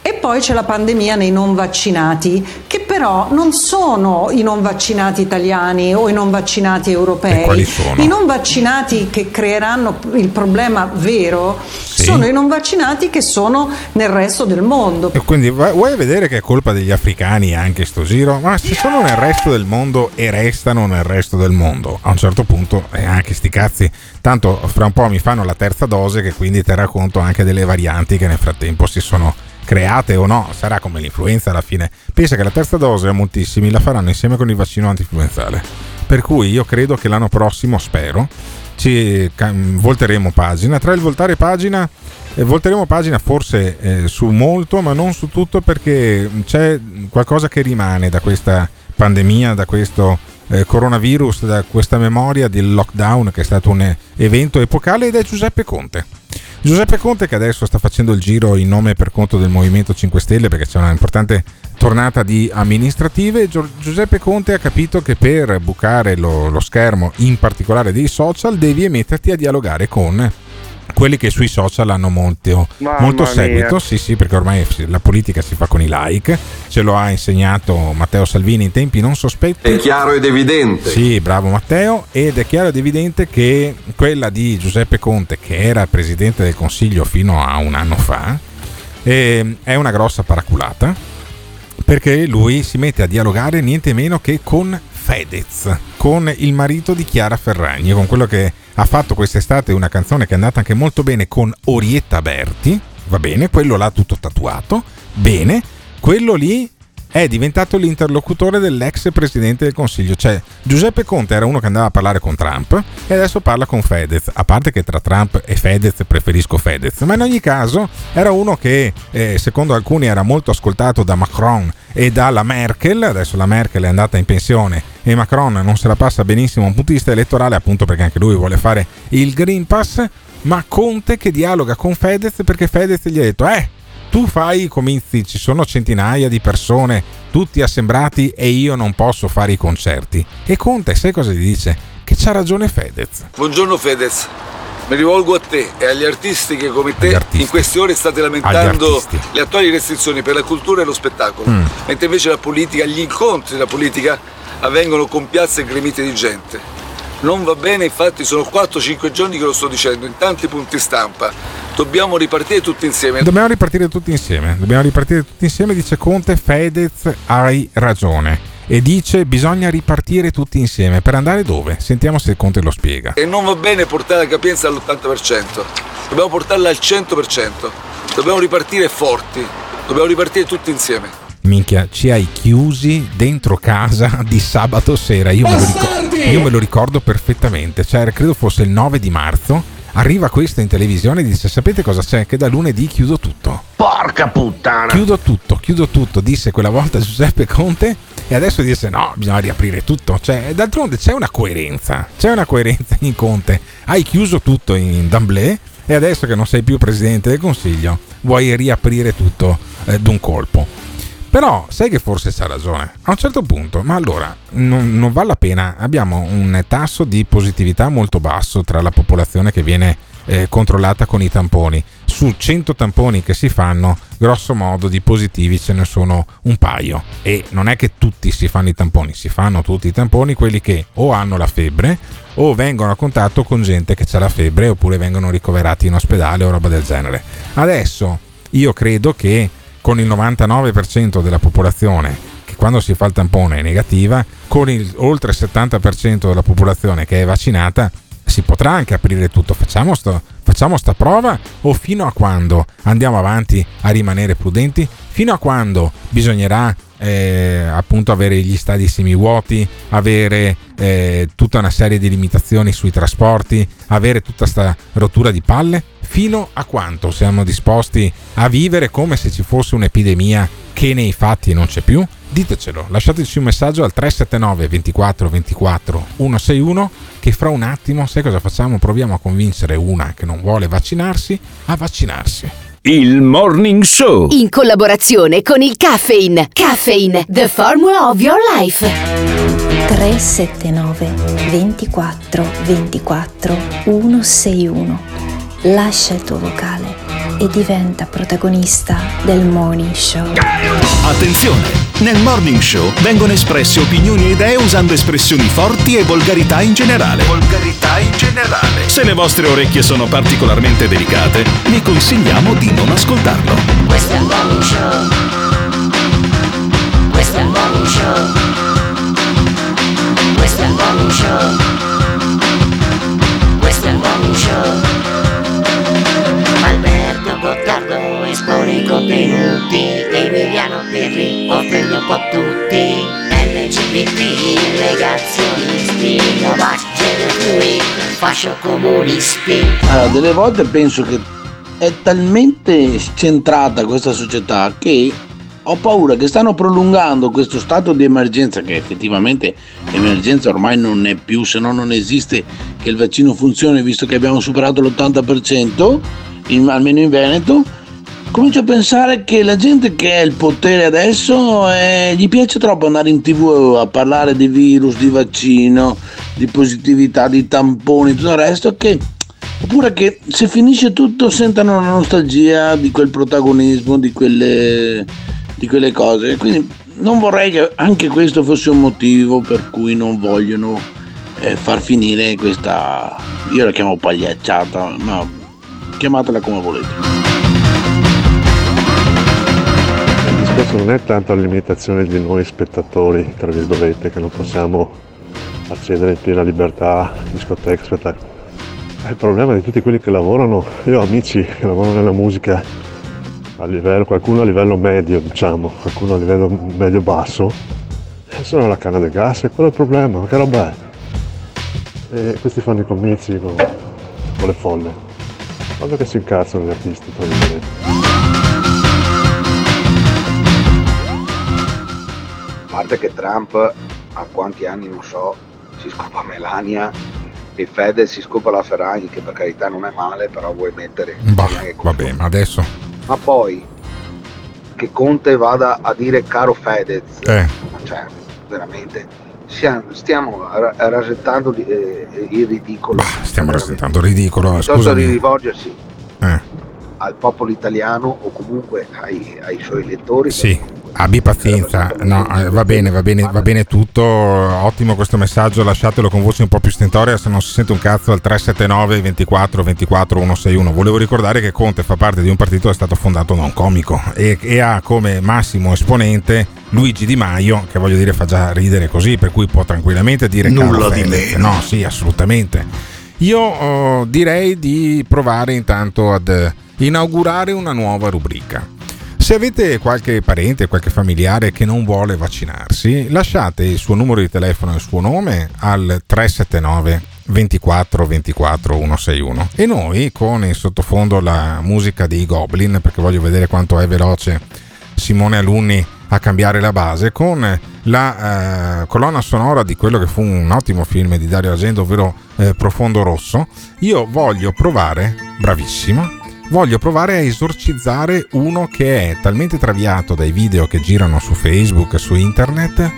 Speaker 19: E poi c'è la pandemia nei non vaccinati, che però non sono i non vaccinati italiani o i non vaccinati europei. I non vaccinati che creeranno il problema vero sì. sono i non vaccinati che sono nel resto del mondo.
Speaker 6: E quindi vuoi vedere che è colpa degli africani anche sto giro? Ma se sono nel resto del mondo e restano nel resto del mondo, a un certo punto, eh, anche sti cazzi, tanto fra un po' mi fanno la terza dose che quindi terrà conto anche delle varianti che nel frattempo si sono create o no, sarà come l'influenza alla fine. Pensa che la terza dose a moltissimi la faranno insieme con il vaccino antinfluenzale. Per cui io credo che l'anno prossimo, spero, ci volteremo pagina. Tra il voltare pagina, eh, volteremo pagina forse eh, su molto, ma non su tutto perché c'è qualcosa che rimane da questa pandemia, da questo eh, coronavirus, da questa memoria del lockdown che è stato un evento epocale ed è Giuseppe Conte. Giuseppe Conte che adesso sta facendo il giro in nome per conto del Movimento 5 Stelle perché c'è una importante tornata di amministrative. Giuseppe Conte ha capito che per bucare lo, lo schermo, in particolare dei social, devi metterti a dialogare con quelli che sui social hanno molto, molto seguito, sì sì perché ormai la politica si fa con i like, ce lo ha insegnato Matteo Salvini in tempi non sospetti.
Speaker 20: È chiaro ed evidente.
Speaker 6: Sì, bravo Matteo, ed è chiaro ed evidente che quella di Giuseppe Conte, che era Presidente del Consiglio fino a un anno fa, eh, è una grossa paraculata, perché lui si mette a dialogare niente meno che con Fedez, con il marito di Chiara Ferragni, con quello che ha fatto quest'estate una canzone che è andata anche molto bene con Orietta Berti, va bene, quello l'ha tutto tatuato, bene, quello lì è diventato l'interlocutore dell'ex presidente del Consiglio. Cioè, Giuseppe Conte era uno che andava a parlare con Trump e adesso parla con Fedez. A parte che tra Trump e Fedez preferisco Fedez, ma in ogni caso era uno che, eh, secondo alcuni, era molto ascoltato da Macron e dalla Merkel. Adesso la Merkel è andata in pensione e Macron non se la passa benissimo da un punto di vista elettorale, appunto perché anche lui vuole fare il Green Pass. Ma Conte che dialoga con Fedez perché Fedez gli ha detto: Eh tu fai i comizi, ci sono centinaia di persone, tutti assembrati e io non posso fare i concerti. E Conte, sai cosa gli dice? Che c'ha ragione Fedez.
Speaker 21: Buongiorno Fedez. Mi rivolgo a te e agli artisti che come te in queste ore state lamentando le attuali restrizioni per la cultura e lo spettacolo, mm. mentre invece la politica, gli incontri della politica avvengono con piazze gremite di gente. Non va bene, infatti sono 4-5 giorni che lo sto dicendo in tanti punti stampa. Dobbiamo ripartire tutti insieme.
Speaker 6: Dobbiamo ripartire tutti insieme. Dobbiamo ripartire tutti insieme, dice Conte. Fedez, hai ragione. E dice bisogna ripartire tutti insieme. Per andare dove? Sentiamo se Conte lo spiega.
Speaker 21: E non va bene portare la capienza all'80%. Dobbiamo portarla al 100%. Dobbiamo ripartire forti. Dobbiamo ripartire tutti insieme
Speaker 6: minchia, ci hai chiusi dentro casa di sabato sera. Io me, ricordo, io me lo ricordo perfettamente. Cioè, credo fosse il 9 di marzo. Arriva questo in televisione e dice: Sapete cosa c'è? Che da lunedì chiudo tutto.
Speaker 13: Porca puttana!
Speaker 6: Chiudo tutto, chiudo tutto, disse quella volta Giuseppe Conte. E adesso dice: No, bisogna riaprire tutto. Cioè, d'altronde c'è una coerenza. C'è una coerenza in Conte. Hai chiuso tutto in D'Amblè. E adesso che non sei più presidente del consiglio, vuoi riaprire tutto eh, d'un colpo. Però sai che forse c'ha ragione. A un certo punto, ma allora non, non, vale la pena. Abbiamo un tasso di positività molto basso tra la popolazione che viene eh, controllata con i tamponi. Su 100 tamponi che si fanno, grosso modo di positivi ce ne sono un paio. E non è che tutti si fanno i tamponi, si fanno tutti i tamponi quelli che o hanno la febbre o vengono a contatto con gente che ha la febbre oppure vengono ricoverati in ospedale o roba del genere. Adesso io credo che con il 99% della popolazione che quando si fa il tampone è negativa, con il, oltre il 70% della popolazione che è vaccinata, si potrà anche aprire tutto. Facciamo, sto, facciamo sta prova o fino a quando andiamo avanti a rimanere prudenti? Fino a quando bisognerà eh, appunto avere gli stadi semivuoti, avere eh, tutta una serie di limitazioni sui trasporti, avere tutta questa rottura di palle? Fino a quanto siamo disposti a vivere come se ci fosse un'epidemia che nei fatti non c'è più? Ditecelo, lasciateci un messaggio al 379 24 24 161 che fra un attimo, sai cosa facciamo? Proviamo a convincere una che non vuole vaccinarsi a vaccinarsi.
Speaker 1: Il Morning Show.
Speaker 2: In collaborazione con il Caffeine. Caffeine, the formula of your life.
Speaker 9: 379 24 24 161. Lascia il tuo vocale e diventa protagonista del Morning Show.
Speaker 22: Attenzione! Nel Morning Show vengono espresse opinioni e idee usando espressioni forti e volgarità in generale.
Speaker 23: Volgarità in generale.
Speaker 22: Se le vostre orecchie sono particolarmente delicate, vi consigliamo di non ascoltarlo.
Speaker 20: Questo è il Morning Show. Questo è il Morning Show. Questo è il Morning Show. Questo è il Morning Show. Gottardo espone i contenuti Emiliano Pirri offende un po' tutti LGBT, negazionisti, gender fluid, fascio comunisti
Speaker 13: Allora, delle volte penso che è talmente centrata questa società che ho paura che stanno prolungando questo stato di emergenza, che effettivamente emergenza ormai non è più, se no non esiste che il vaccino funzioni, visto che abbiamo superato l'80%, in- almeno in Veneto. Comincio a pensare che la gente che ha il potere adesso eh, gli piace troppo andare in tv a parlare di virus, di vaccino, di positività, di tamponi, tutto il resto, che Oppure che se finisce tutto sentano la nostalgia di quel protagonismo, di quelle, di quelle cose. Quindi non vorrei che anche questo fosse un motivo per cui non vogliono eh, far finire questa, io la chiamo pagliacciata, ma chiamatela come volete.
Speaker 10: Non è tanto la limitazione di noi spettatori, tra virgolette, che non possiamo accedere in piena libertà, discoteche, spettacoli. È il problema di tutti quelli che lavorano, io ho amici che lavorano nella musica a livello, qualcuno a livello medio, diciamo, qualcuno a livello medio-basso, e sono alla canna del gas, e quello è il problema, ma che roba è? E questi fanno i comizi con, con le folle. Quando che si incazzano gli artisti, tra
Speaker 13: Parte che Trump a quanti anni non so, si scopa Melania e Fedez si scopa la Ferragni, che per carità non è male, però vuoi mettere.
Speaker 6: Bah, vabbè, ma adesso.
Speaker 13: Ma poi che Conte vada a dire caro Fedez,
Speaker 6: Eh.
Speaker 13: cioè veramente stiamo ra- rasentando eh, il ridicolo.
Speaker 6: Stiamo rasentando ridicolo.
Speaker 13: Piuttosto di rivolgersi
Speaker 6: Eh,
Speaker 13: al popolo italiano o comunque ai, ai suoi elettori.
Speaker 6: sì. Abbi pazienza, no, eh, va bene, va bene, va bene tutto. Ottimo questo messaggio, lasciatelo con voce un po' più stentoria se non si sente un cazzo al 379 24 24 161. Volevo ricordare che Conte fa parte di un partito che è stato fondato da un comico e, e ha come massimo esponente Luigi Di Maio, che voglio dire fa già ridere così, per cui può tranquillamente dire
Speaker 23: Nulla di
Speaker 6: Fedez.
Speaker 23: meno.
Speaker 6: No, sì, assolutamente. Io oh, direi di provare intanto ad inaugurare una nuova rubrica. Se avete qualche parente, qualche familiare che non vuole vaccinarsi, lasciate il suo numero di telefono e il suo nome al 379 24 24 161 e noi con in sottofondo la musica dei Goblin perché voglio vedere quanto è veloce Simone Alunni a cambiare la base con la eh, colonna sonora di quello che fu un ottimo film di Dario Argento ovvero eh, Profondo Rosso io voglio provare bravissimo voglio provare a esorcizzare uno che è talmente traviato dai video che girano su Facebook, su internet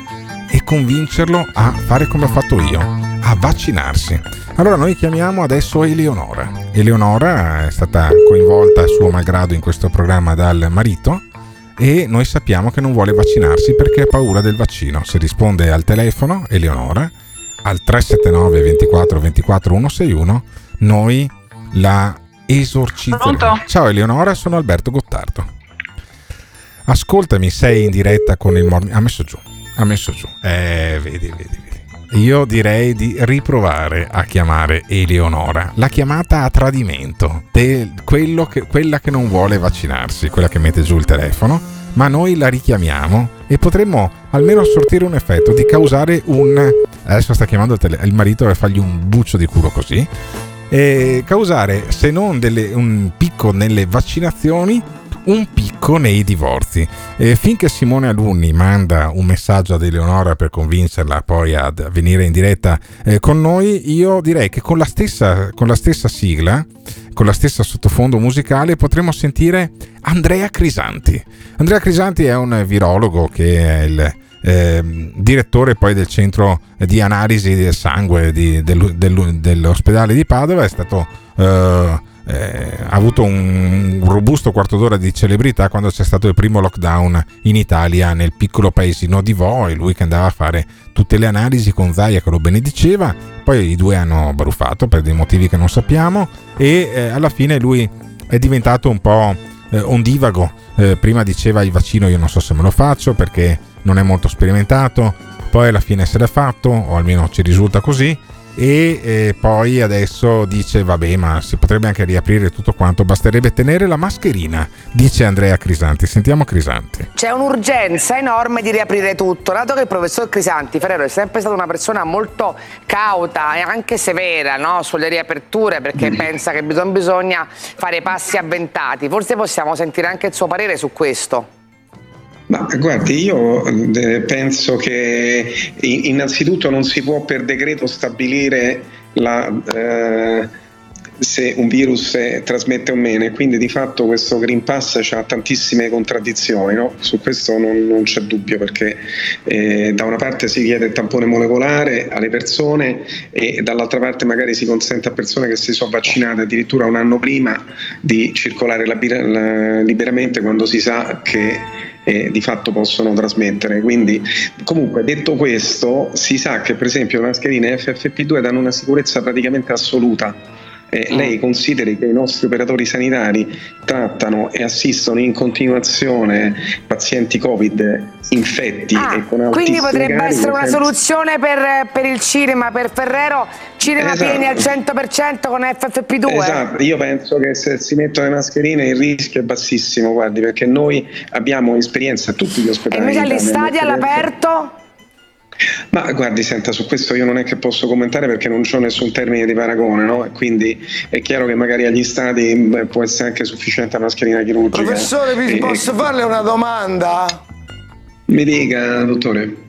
Speaker 6: e convincerlo a fare come ho fatto io, a vaccinarsi. Allora noi chiamiamo adesso Eleonora. Eleonora è stata coinvolta a suo malgrado in questo programma dal marito e noi sappiamo che non vuole vaccinarsi perché ha paura del vaccino. Si risponde al telefono Eleonora al 379 24 24 161 noi la esorcizzeremo.
Speaker 24: Pronto?
Speaker 6: Ciao Eleonora, sono Alberto Gottardo. Ascoltami, sei in diretta con il morning. Ha messo giù, ha messo giù. Eh, vedi, vedi, vedi. Io direi di riprovare a chiamare Eleonora. La chiamata a tradimento, del- che- quella che non vuole vaccinarsi, quella che mette giù il telefono, ma noi la richiamiamo e potremmo almeno sortire un effetto di causare un... Adesso sta chiamando il, tele- il marito per fargli un buccio di culo così. E causare, se non delle- un picco nelle vaccinazioni, un picco nei divorzi. E finché Simone Alunni manda un messaggio ad Eleonora per convincerla poi a venire in diretta eh, con noi, io direi che con la stessa, con la stessa sigla, con la stessa sottofondo musicale, potremo sentire Andrea Crisanti. Andrea Crisanti è un virologo che è il eh, direttore poi del centro di analisi del sangue di, del, del, dell'ospedale di Padova, è stato... Eh, eh, ha avuto un robusto quarto d'ora di celebrità quando c'è stato il primo lockdown in Italia nel piccolo paesino di Vo e lui che andava a fare tutte le analisi con Zaia che lo benediceva. Poi i due hanno baruffato per dei motivi che non sappiamo e eh, alla fine lui è diventato un po' eh, ondivago. Eh, prima diceva il vaccino io non so se me lo faccio perché non è molto sperimentato poi alla fine se l'è fatto o almeno ci risulta così e eh, poi adesso dice vabbè ma si potrebbe anche riaprire tutto quanto basterebbe tenere la mascherina dice Andrea Crisanti sentiamo Crisanti
Speaker 25: c'è un'urgenza enorme di riaprire tutto dato che il professor Crisanti Ferrero è sempre stata una persona molto cauta e anche severa no? sulle riaperture perché mm. pensa che bisogna fare passi avventati forse possiamo sentire anche il suo parere su questo
Speaker 26: ma guardi, io eh, penso che innanzitutto non si può per decreto stabilire la, eh, se un virus trasmette o meno e quindi di fatto questo Green Pass ha tantissime contraddizioni, no? su questo non, non, c'è dubbio perché eh, da una parte si chiede il tampone molecolare alle persone e dall'altra parte magari si consente a persone che si sono vaccinate addirittura un anno prima di circolare la, la, liberamente quando si sa che eh, di fatto possono trasmettere. Quindi, comunque, detto questo, si sa che per esempio le mascherine FFP2 danno una sicurezza praticamente assoluta. Eh, mm. lei consideri che i nostri operatori sanitari trattano e assistono in continuazione pazienti Covid infetti
Speaker 25: ah,
Speaker 26: e con
Speaker 25: Quindi potrebbe essere una soluzione per, per, il cinema, per Ferrero, cinema esatto. pieni al 100% con FFP2?
Speaker 26: Esatto, io penso che se si mettono le mascherine il rischio è bassissimo, guardi, perché noi abbiamo esperienza a tutti gli ospedali.
Speaker 25: E invece agli stadi all'aperto?
Speaker 26: Ma guardi, senta, su questo io non è che posso commentare perché non c'ho nessun termine di paragone, no? E quindi è chiaro che magari agli stati beh, può essere anche sufficiente la mascherina chirurgica.
Speaker 24: Professore, vi e, posso e... farle una domanda?
Speaker 26: Mi dica, dottore.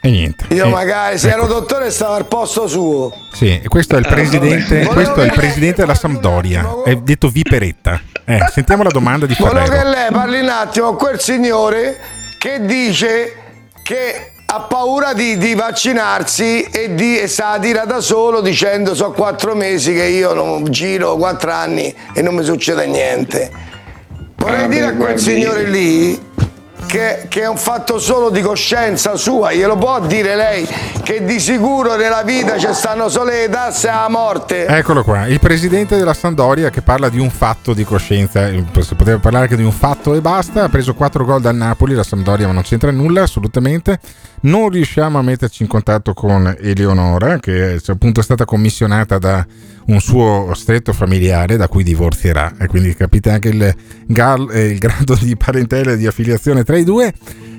Speaker 6: E niente.
Speaker 24: Io
Speaker 6: eh,
Speaker 24: magari, se ecco. ero dottore, stavo al posto suo.
Speaker 6: Sì, questo è il presidente, questo è il presidente della Sampdoria, è detto Viperetta. Eh, sentiamo la domanda di Ferrero.
Speaker 24: Volevo che lei parli un attimo quel signore che dice che ha paura di, di vaccinarsi e, di, e sta a dire da solo dicendo so quattro mesi che io non giro quattro anni e non mi succede niente. Vorrei ah, dire a quel signore lì che, che, è un fatto solo di coscienza sua, glielo può dire lei che di sicuro nella vita ci stanno solo le tasse alla morte.
Speaker 6: Eccolo qua, il presidente della Sandoria che parla di un fatto di coscienza, si poteva parlare anche di un fatto e basta, ha preso 4 gol dal Napoli, la Sandoria ma non c'entra nulla assolutamente, non riusciamo a metterci in contatto con Eleonora che appunto è stata commissionata da un suo stretto familiare da cui divorzierà. E quindi capite anche il, gal, eh, il grado di parentela e di affiliazione tra i due.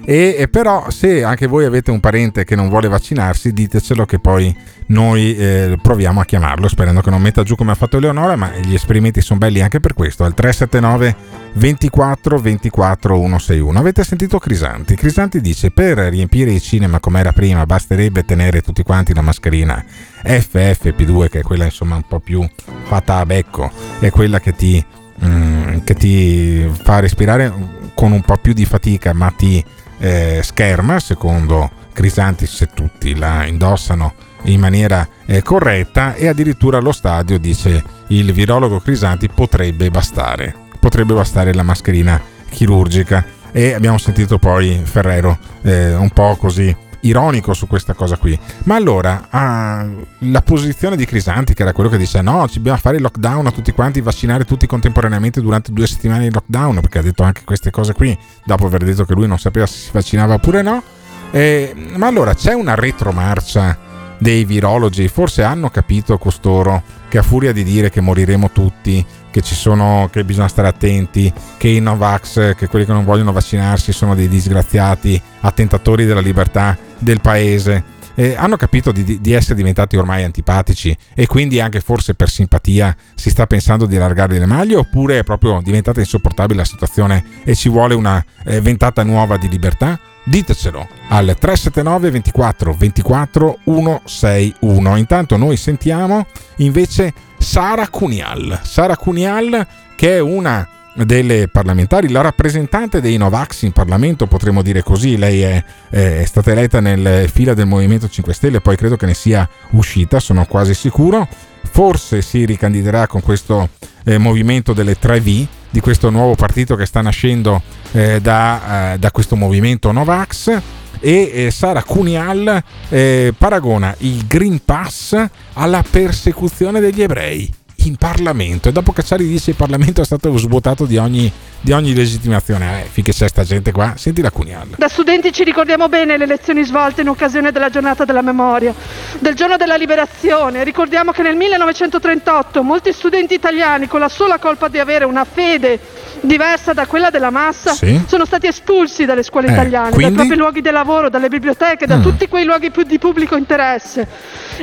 Speaker 6: E, e, però se anche voi avete un parente che non vuole vaccinarsi ditecelo che poi noi eh, proviamo a chiamarlo sperando che non metta giù come ha fatto Eleonora ma gli esperimenti sono belli anche per questo al 379 24 24 161 avete sentito Crisanti? Crisanti dice per riempire i cinema come era prima basterebbe tenere tutti quanti la mascherina FFP2 che è quella insomma un po' più fatta a becco è quella che ti, mm, che ti fa respirare con un po' più di fatica ma ti eh, scherma secondo Crisanti se tutti la indossano in maniera eh, corretta e addirittura allo stadio dice il virologo Crisanti potrebbe bastare potrebbe bastare la mascherina chirurgica. E abbiamo sentito poi Ferrero eh, un po' così ironico su questa cosa qui. Ma allora, ah, la posizione di Crisanti, che era quello che dice no, ci dobbiamo fare il lockdown a tutti quanti, vaccinare tutti contemporaneamente durante due settimane di lockdown, perché ha detto anche queste cose qui, dopo aver detto che lui non sapeva se si vaccinava oppure no. Eh, ma allora c'è una retromarcia dei virologi, forse hanno capito costoro che a furia di dire che moriremo tutti, che, sono, che bisogna stare attenti, che i Novax, che quelli che non vogliono vaccinarsi sono dei disgraziati attentatori della libertà del paese eh, hanno capito di, di, essere diventati ormai antipatici e quindi anche forse per simpatia si sta pensando di allargare le maglie oppure è proprio diventata insopportabile la situazione e ci vuole una eh, ventata nuova di libertà? Ditecelo al 379 24 24 161. Intanto noi sentiamo invece Sara Cunial. Sara Cunial che è una delle parlamentari, la rappresentante dei Novax in Parlamento, potremmo dire così, lei è, è, stata eletta nel fila del Movimento 5 Stelle, poi credo che ne sia uscita, sono quasi sicuro, forse si ricandiderà con questo eh, movimento delle 3V, di questo nuovo partito che sta nascendo eh, da, eh, da, questo movimento Novax. E eh, Sara Cunial eh, paragona il Green Pass alla persecuzione degli ebrei in Parlamento e dopo Cacciari dice il Parlamento è stato svuotato di ogni, di ogni legittimazione. Eh, finché c'è sta gente qua, senti la Cunial.
Speaker 27: Da studenti ci ricordiamo bene le lezioni svolte in occasione della giornata della memoria, del giorno della liberazione. Ricordiamo che nel 1938 molti studenti italiani, con la sola colpa di avere una fede diversa da quella della massa, sì. sono stati espulsi dalle scuole eh, italiane, quindi? dai propri luoghi di lavoro, dalle biblioteche, da mm. tutti quei luoghi di pubblico interesse.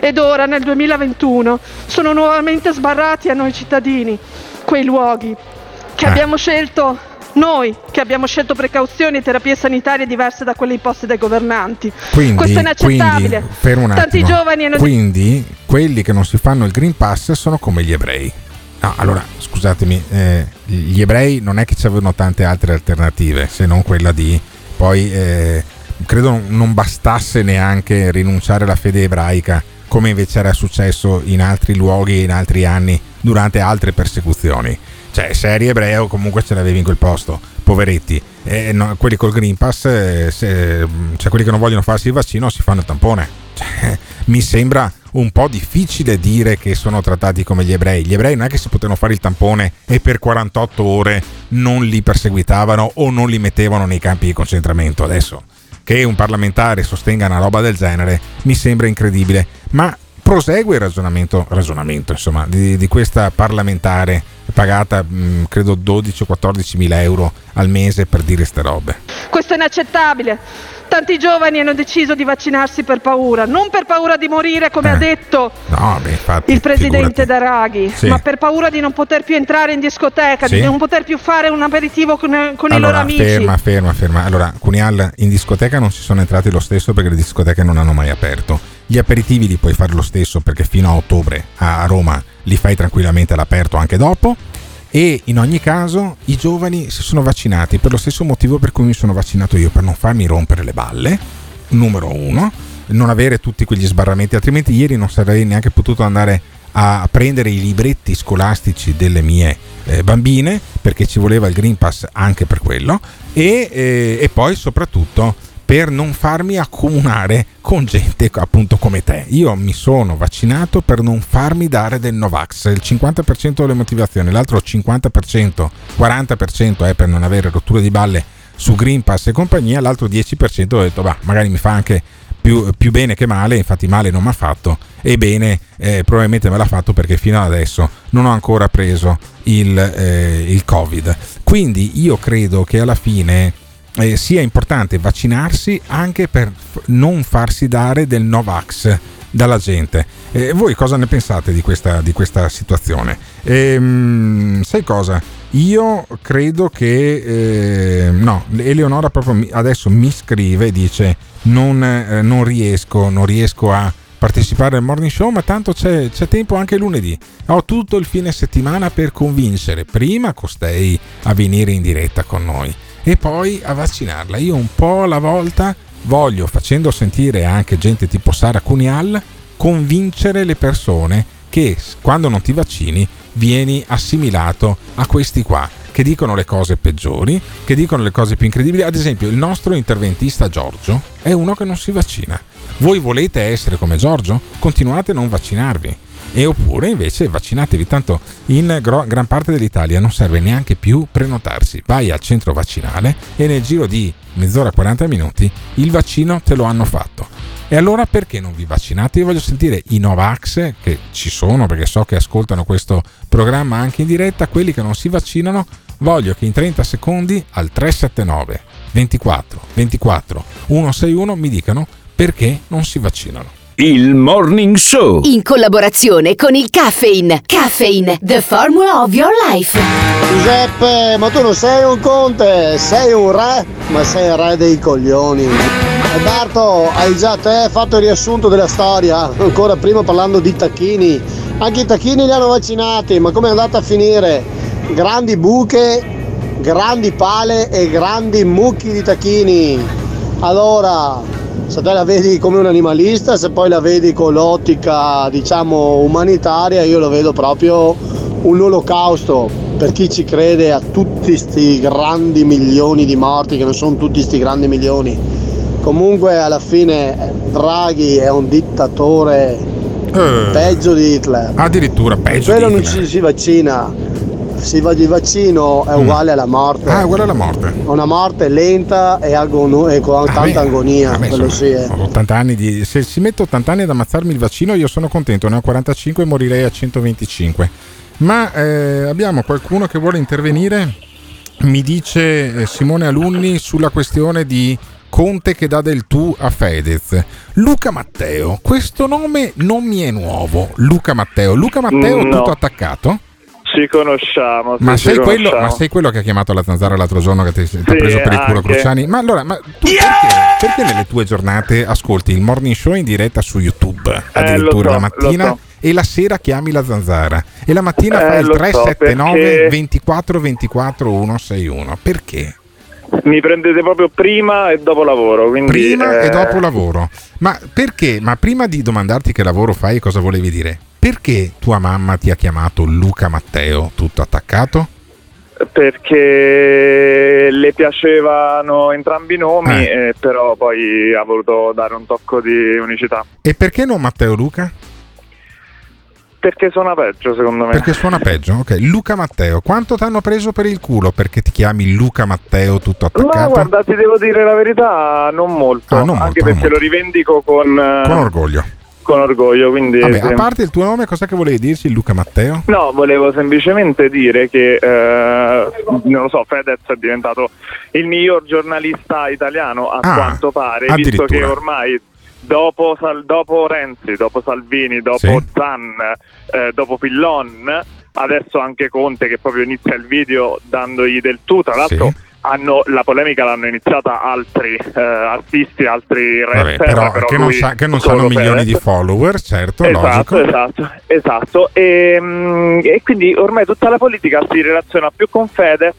Speaker 27: Ed ora, nel 2021, sono nuovamente sbarrati a noi cittadini quei luoghi che eh. abbiamo scelto noi che abbiamo scelto precauzioni e terapie sanitarie diverse da quelle imposte dai governanti.
Speaker 6: Quindi,
Speaker 27: Questo è inaccettabile.
Speaker 6: Quindi,
Speaker 27: Tanti giovani hanno
Speaker 6: Quindi quelli che non si fanno il Green Pass sono come gli ebrei. No, allora, scusatemi, eh, gli ebrei non è che ci avevano tante altre alternative se non quella di poi eh, credo non bastasse neanche rinunciare alla fede ebraica come invece era successo in altri luoghi in altri anni durante altre persecuzioni. Cioè, se eri ebreo comunque ce l'avevi in quel posto, poveretti. E no, quelli col Green Pass, eh, se, cioè quelli che non vogliono farsi il vaccino si fanno il tampone. Cioè, mi sembra un po' difficile dire che sono trattati come gli ebrei. Gli ebrei non è che si potevano fare il tampone e per 48 ore non li perseguitavano o non li mettevano nei campi di concentramento. Adesso che un parlamentare sostenga una roba del genere mi sembra incredibile, ma prosegue il ragionamento, ragionamento insomma, di, di, questa parlamentare pagata mh, credo 12 o 14 mila euro al mese per dire queste robe.
Speaker 27: Questo è inaccettabile. Tanti giovani hanno deciso di vaccinarsi per paura, non per paura di morire come eh. ha detto
Speaker 6: no, beh, infatti,
Speaker 27: il presidente figurati. Draghi,
Speaker 6: sì.
Speaker 27: ma per paura di non poter più entrare in discoteca, sì. di non poter più fare un aperitivo con, con
Speaker 6: allora,
Speaker 27: i loro amici.
Speaker 6: Ferma, ferma, ferma. Allora, Cunial in discoteca non si sono entrati lo stesso perché le discoteche non hanno mai aperto. Gli aperitivi li puoi fare lo stesso perché fino a ottobre a Roma li fai tranquillamente all'aperto anche dopo e in ogni caso i giovani si sono vaccinati per lo stesso motivo per cui mi sono vaccinato io, per non farmi rompere le balle, numero uno, non avere tutti quegli sbarramenti, altrimenti ieri non sarei neanche potuto andare a prendere i libretti scolastici delle mie eh, bambine perché ci voleva il Green Pass anche per quello. E, eh, e poi soprattutto per non farmi accomunare con gente appunto come te. Io mi sono vaccinato per non farmi dare del Novax, il 50% delle motivazioni, l'altro 50%, 40% è per non avere rotture di balle su Green Pass e compagnia, l'altro 10% ho detto, bah, magari mi fa anche più, più, bene che male, infatti male non mi ha fatto e bene eh, probabilmente me l'ha fatto perché fino ad adesso non ho ancora preso il, eh, il Covid. Quindi io credo che alla fine eh, sia importante vaccinarsi anche per non farsi dare del Novax dalla gente. Eh, voi cosa ne pensate di questa, di questa situazione? Ehm, sai cosa? Io credo che... Eh, no, Eleonora proprio adesso mi scrive e dice non, eh, non, riesco, non riesco a partecipare al morning show, ma tanto c'è, c'è, tempo anche lunedì. Ho tutto il fine settimana per convincere prima costei a venire in diretta con noi e poi a vaccinarla. Io un po' alla volta voglio, facendo sentire anche gente tipo Sara Cunial, convincere le persone che quando non ti vaccini vieni assimilato a questi qua che dicono le cose peggiori, che dicono le cose più incredibili. Ad esempio, il nostro interventista Giorgio è uno che non si vaccina. Voi volete essere come Giorgio? Continuate a non vaccinarvi e oppure invece vaccinatevi, tanto in gran parte dell'Italia non serve neanche più prenotarsi, vai al centro vaccinale e nel giro di mezz'ora 40 minuti il vaccino te lo hanno fatto. E allora perché non vi vaccinate? Io voglio sentire i Novax che ci sono perché so che ascoltano questo programma anche in diretta, quelli che non si vaccinano, voglio che in 30 secondi al 379 24 24 161 mi dicano perché non si vaccinano.
Speaker 1: Il Morning Show.
Speaker 2: In collaborazione con il Caffeine. Caffeine, the formula of your life.
Speaker 28: Giuseppe, ma tu non sei un conte, sei un re, ma sei il re dei coglioni. Alberto, hai già te fatto il riassunto della storia, ancora prima parlando di tacchini. Anche i tacchini li hanno vaccinati, ma come è andata a finire? Grandi buche, grandi pale e grandi mucchi di tacchini. Allora, se te la vedi come un animalista, se poi la vedi con l'ottica, diciamo, umanitaria, io lo vedo proprio un olocausto per chi ci crede a tutti questi grandi milioni di morti, che non sono tutti questi grandi milioni. Comunque alla fine Draghi è un dittatore
Speaker 6: Eh,
Speaker 28: peggio di Hitler.
Speaker 6: Addirittura peggio.
Speaker 28: Quello
Speaker 6: di
Speaker 28: non
Speaker 6: Hitler.
Speaker 28: ci si vaccina. Si va di vaccino è uguale alla morte.
Speaker 6: Ah, è uguale alla morte.
Speaker 28: Una morte lenta e, agonu- e con tanta
Speaker 6: beh,
Speaker 28: agonia.
Speaker 6: Vabbè,
Speaker 28: quello sì, eh.
Speaker 6: ho 80 anni di. Se si mette 80 anni ad ammazzarmi il vaccino, io sono contento. Ne ho 45 e morirei a 125. Ma eh, abbiamo qualcuno che vuole intervenire. Mi dice eh, Simone Alunni sulla questione di Conte che dà del tu a Fedez. Luca Matteo, questo nome non mi è nuovo. Luca Matteo. Luca Matteo,
Speaker 29: No.
Speaker 6: tutto attaccato?
Speaker 29: Ci conosciamo.
Speaker 6: Ma sei,
Speaker 29: ci
Speaker 6: quello,
Speaker 29: conosciamo.
Speaker 6: ma sei quello che ha chiamato la zanzara l'altro giorno che ti, ti ha
Speaker 29: Sì,
Speaker 6: preso per il culo
Speaker 29: anche.
Speaker 6: Cruciani? Ma allora, ma tu perché, perché nelle tue giornate ascolti il morning show in diretta su YouTube addirittura
Speaker 29: Eh, so,
Speaker 6: la mattina
Speaker 29: so.
Speaker 6: e la sera chiami la zanzara e la mattina
Speaker 29: Eh,
Speaker 6: fai il
Speaker 29: lo so,
Speaker 6: 379
Speaker 29: perché-
Speaker 6: 24 24 161? Perché?
Speaker 29: Mi prendete proprio prima e dopo lavoro.
Speaker 6: Prima
Speaker 29: eh,
Speaker 6: e dopo lavoro. Ma perché? Ma prima di domandarti che lavoro fai cosa volevi dire, perché tua mamma ti ha chiamato Luca Matteo tutto attaccato?
Speaker 29: Perché le piacevano entrambi i nomi,
Speaker 6: Eh.
Speaker 29: eh, però poi ha voluto dare un tocco di unicità.
Speaker 6: E perché non Matteo Luca?
Speaker 29: Perché suona peggio, secondo me.
Speaker 6: Perché suona peggio, ok. Luca Matteo, quanto ti hanno preso per il culo perché ti chiami Luca Matteo tutto attaccato?
Speaker 29: guarda, ti devo dire la verità, non molto.
Speaker 6: Ah, non
Speaker 29: anche
Speaker 6: molto, non
Speaker 29: perché lo rivendico con, eh,
Speaker 6: Con orgoglio.
Speaker 29: Con orgoglio. Quindi,
Speaker 6: Vabbè,
Speaker 29: sì.
Speaker 6: a parte il tuo nome, cos'è che volevi dirci, Luca Matteo?
Speaker 29: No, volevo semplicemente dire che, eh, non lo so, Fedez è diventato il miglior giornalista italiano a
Speaker 6: Ah,
Speaker 29: quanto pare, visto che ormai dopo, Sal- dopo Renzi, dopo Salvini, dopo
Speaker 6: Sì.
Speaker 29: Zan, eh, dopo Pillon, adesso anche Conte che proprio inizia il video dandogli del tu, tra l'altro...
Speaker 6: Sì.
Speaker 29: Hanno- la polemica l'hanno iniziata altri eh, artisti, altri
Speaker 6: Vabbè,
Speaker 29: rapper,
Speaker 6: però,
Speaker 29: però
Speaker 6: che, non sa- che non sanno milioni di follower, certo,
Speaker 29: Esatto,
Speaker 6: logico.
Speaker 29: esatto, esatto. E, mm, e quindi ormai tutta la politica si relaziona più con Fedez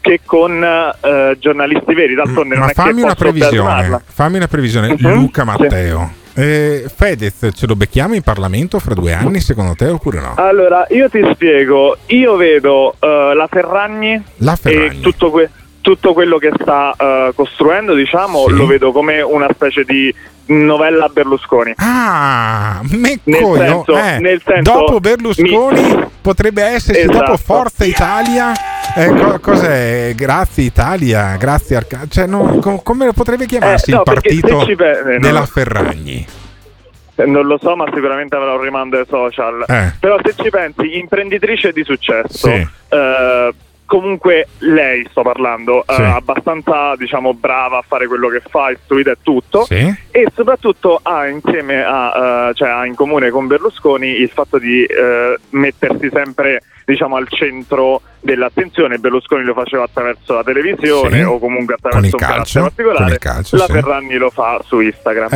Speaker 29: che con eh, giornalisti veri. D'altronde non
Speaker 6: Ma
Speaker 29: è
Speaker 6: fammi
Speaker 29: che
Speaker 6: una previsione, fammi una previsione,
Speaker 29: Mhm,
Speaker 6: Luca
Speaker 29: sì.
Speaker 6: Matteo. Eh, Fedez ce lo becchiamo in Parlamento fra due anni secondo te oppure no?
Speaker 29: Allora, io ti spiego, io vedo eh, la Ferragni,
Speaker 6: La Ferragni.
Speaker 29: e tutto, que- tutto quello che sta eh, costruendo, diciamo,
Speaker 6: Sì.
Speaker 29: lo vedo come una specie di novella Berlusconi.
Speaker 6: Ah,
Speaker 29: Nel
Speaker 6: mecco,
Speaker 29: senso-
Speaker 6: eh,
Speaker 29: nel senso-
Speaker 6: dopo Berlusconi potrebbe esserci
Speaker 29: Esatto.
Speaker 6: dopo Forza Italia. eh, co- cos'è? Grazie Italia, grazie Arca- cioè, no, co- come potrebbe chiamarsi
Speaker 29: Eh, no,
Speaker 6: il partito
Speaker 29: pe- eh, no.
Speaker 6: della Ferragni?
Speaker 29: Eh, Non lo so, ma sicuramente avrà un rimando ai social. Però se ci pensi, imprenditrice di successo,
Speaker 6: Sì.
Speaker 29: Eh, comunque lei, sto parlando, eh,
Speaker 6: Sì.
Speaker 29: abbastanza diciamo brava a fare quello che fa, istruita e tutto.
Speaker 6: Sì.
Speaker 29: E soprattutto ha insieme a, eh, cioè ha in comune con Berlusconi il fatto di eh, mettersi sempre diciamo al centro dell'attenzione. Berlusconi lo faceva attraverso la televisione
Speaker 6: Sì.
Speaker 29: o comunque attraverso un
Speaker 6: calcio,
Speaker 29: canale particolare.
Speaker 6: calcio,
Speaker 29: la. Ferragni lo fa su Instagram.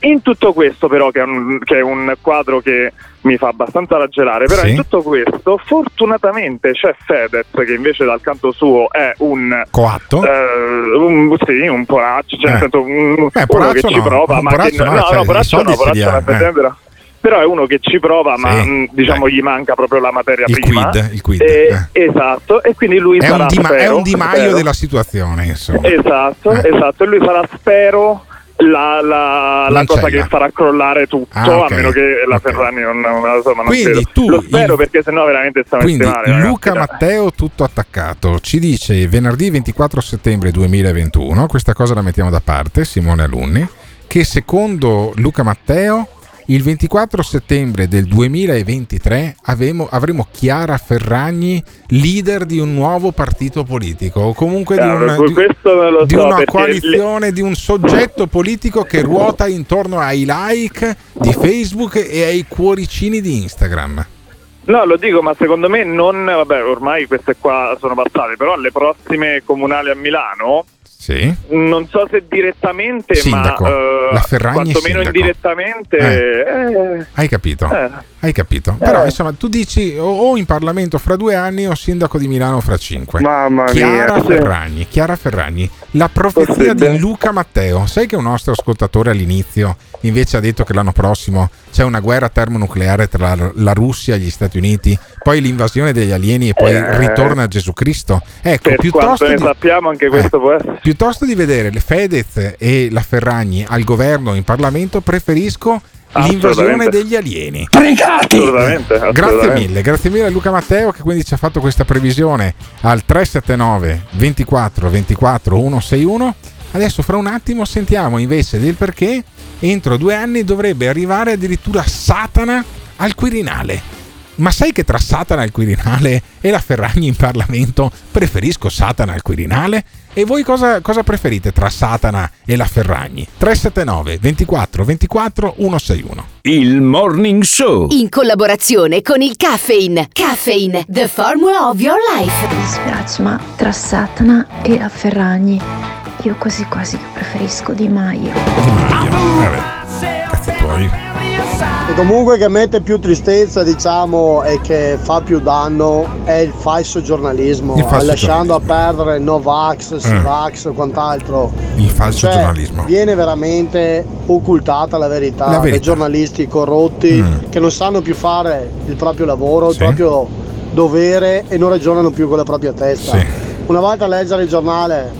Speaker 6: Eh.
Speaker 29: In tutto questo, però, che è un, che è un quadro che mi fa abbastanza raggelare, però
Speaker 6: Sì.
Speaker 29: in tutto questo, fortunatamente c'è Fedez, che invece dal canto suo è un.
Speaker 6: Coatto?
Speaker 29: eh, un sì, un poraccio, cioè
Speaker 6: Eh.
Speaker 29: nel senso, un, uno
Speaker 6: poraccio
Speaker 29: che ci
Speaker 6: no,
Speaker 29: prova,
Speaker 6: un
Speaker 29: ma che
Speaker 6: no,
Speaker 29: no,
Speaker 6: cioè,
Speaker 29: no, poraccio no, poraccio no,
Speaker 6: eh.
Speaker 29: Però è uno che ci prova, ma
Speaker 6: Sì,
Speaker 29: mh, diciamo gli manca proprio la materia
Speaker 6: Il
Speaker 29: prima.
Speaker 6: quid, il quid,
Speaker 29: E-
Speaker 6: eh.
Speaker 29: Esatto, e quindi lui
Speaker 6: È
Speaker 29: sarà
Speaker 6: un, di, Ma- è
Speaker 29: spero,
Speaker 6: un Di Maio
Speaker 29: spero,
Speaker 6: della situazione, insomma.
Speaker 29: Esatto,
Speaker 6: Eh.
Speaker 29: esatto, e lui sarà, spero, la, la- la cosa che farà crollare tutto,
Speaker 6: Ah, ok.
Speaker 29: a meno che la Ferragni non, non, insomma,
Speaker 6: Quindi tu,
Speaker 29: Lo spero
Speaker 6: il-
Speaker 29: perché sennò veramente stiamo
Speaker 6: Quindi
Speaker 29: male. ragazzi,
Speaker 6: Luca
Speaker 29: dai.
Speaker 6: Matteo tutto attaccato ci dice venerdì 24 settembre 2021, questa cosa la mettiamo da parte, Simone Alunni, che secondo Luca Matteo il 24 settembre del 2023 avemo- avremo Chiara Ferragni leader di un nuovo partito politico o comunque di, un- di- di
Speaker 29: so,
Speaker 6: una coalizione, di un soggetto politico che ruota intorno ai like di Facebook e ai cuoricini di Instagram.
Speaker 29: No, lo dico, ma secondo me non, vabbè, ormai queste qua sono passate, però alle prossime comunali a Milano,
Speaker 6: Sì.
Speaker 29: non so se direttamente,
Speaker 6: Sindaco.
Speaker 29: ma eh,
Speaker 6: La Ferragni è
Speaker 29: quantomeno
Speaker 6: sindaco.
Speaker 29: indirettamente...
Speaker 6: Eh.
Speaker 29: eh,
Speaker 6: Hai capito?
Speaker 29: Eh.
Speaker 6: Hai capito? Però insomma tu dici o, o in Parlamento fra due anni o sindaco di Milano fra cinque.
Speaker 29: Mamma
Speaker 6: Chiara
Speaker 29: mia, sì.
Speaker 6: Ferragni, Chiara Ferragni, la profezia di Luca Matteo. Sai che un nostro ascoltatore all'inizio invece ha detto che l'anno prossimo c'è una guerra termonucleare tra la, Russia e gli Stati Uniti, poi l'invasione degli alieni e poi
Speaker 29: Eh.
Speaker 6: ritorna Gesù Cristo. Ecco,
Speaker 29: per
Speaker 6: piuttosto di-
Speaker 29: sappiamo anche questo può essere.
Speaker 6: Piuttosto di vedere le Fedez e la Ferragni al governo in Parlamento, preferisco l'invasione
Speaker 29: Assolutamente.
Speaker 6: degli alieni.
Speaker 29: Assolutamente,
Speaker 6: Grazie
Speaker 29: assolutamente.
Speaker 6: mille, grazie mille a Luca Matteo che quindi ci ha fatto questa previsione al 379 24 24 161. Adesso fra un attimo sentiamo invece del perché entro due anni dovrebbe arrivare addirittura Satana al Quirinale. Ma sai che tra Satana al Quirinale e la Ferragni in Parlamento preferisco Satana al Quirinale? E voi cosa, cosa preferite tra Satana e la Ferragni? 379 24 24 161.
Speaker 1: Il Morning Show.
Speaker 2: In collaborazione con il Caffeine. Caffeine, the formula of your life.
Speaker 9: Mi dispiace, ma tra Satana e la Ferragni, io quasi quasi preferisco Di Maio.
Speaker 6: Cazzi tuoi.
Speaker 28: E comunque che mette più tristezza, diciamo, e che fa più danno è il falso giornalismo,
Speaker 6: Il falso
Speaker 28: lasciando a perdere Novax, Sivax o quant'altro.
Speaker 6: Il falso
Speaker 28: Cioè,
Speaker 6: giornalismo.
Speaker 28: Viene veramente occultata la verità,
Speaker 6: La verità.
Speaker 28: dai giornalisti corrotti
Speaker 6: Mm.
Speaker 28: che non sanno più fare il proprio lavoro,
Speaker 6: Sì.
Speaker 28: il proprio dovere e non ragionano più con la propria testa.
Speaker 6: Sì.
Speaker 28: Una volta a leggere il giornale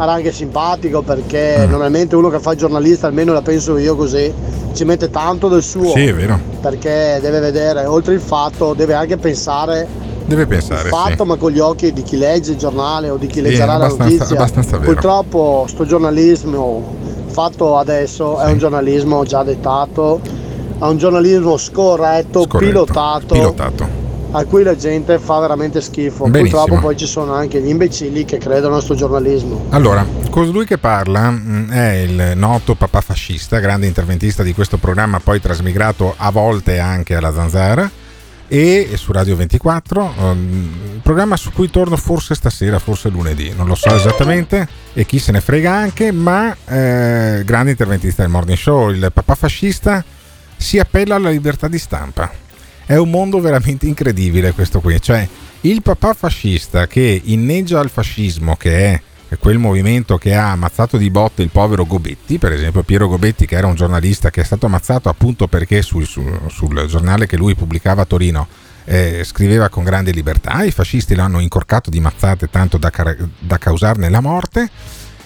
Speaker 28: era anche simpatico perché
Speaker 6: Mm.
Speaker 28: normalmente uno che fa il giornalista, almeno la penso io così, ci mette tanto del suo.
Speaker 6: Sì, è vero.
Speaker 28: Perché deve vedere, oltre il fatto, deve anche pensare
Speaker 6: Deve pensare,
Speaker 28: il fatto,
Speaker 6: sì.
Speaker 28: ma con gli occhi di chi legge il giornale o di chi
Speaker 6: Sì,
Speaker 28: leggerà la notizia.
Speaker 6: abbastanza vero.
Speaker 28: Purtroppo sto giornalismo fatto adesso è un giornalismo già dettato, è un giornalismo scorretto,
Speaker 6: Scorretto,
Speaker 28: pilotato,
Speaker 6: pilotato.
Speaker 28: A cui la gente fa veramente schifo.
Speaker 6: Benissimo.
Speaker 28: Purtroppo poi ci sono anche gli imbecilli che credono al sto giornalismo.
Speaker 6: Allora, colui che parla mh, è il noto papà fascista, grande interventista di questo programma, poi trasmigrato a volte anche alla Zanzara e su Radio 24, um, programma su cui torno forse stasera, forse lunedì, non lo so esattamente e chi se ne frega anche, ma eh, grande interventista del Morning Show, il papà fascista si appella alla libertà di stampa. È un mondo veramente incredibile questo qui, cioè il papà fascista che inneggia al fascismo, che è quel movimento che ha ammazzato di botte il povero Gobetti, per esempio Piero Gobetti che era un giornalista che è stato ammazzato appunto perché sul, sul- sul giornale che lui pubblicava a Torino eh, scriveva con grande libertà, i fascisti l'hanno incorcato di mazzate tanto da, da causarne la morte.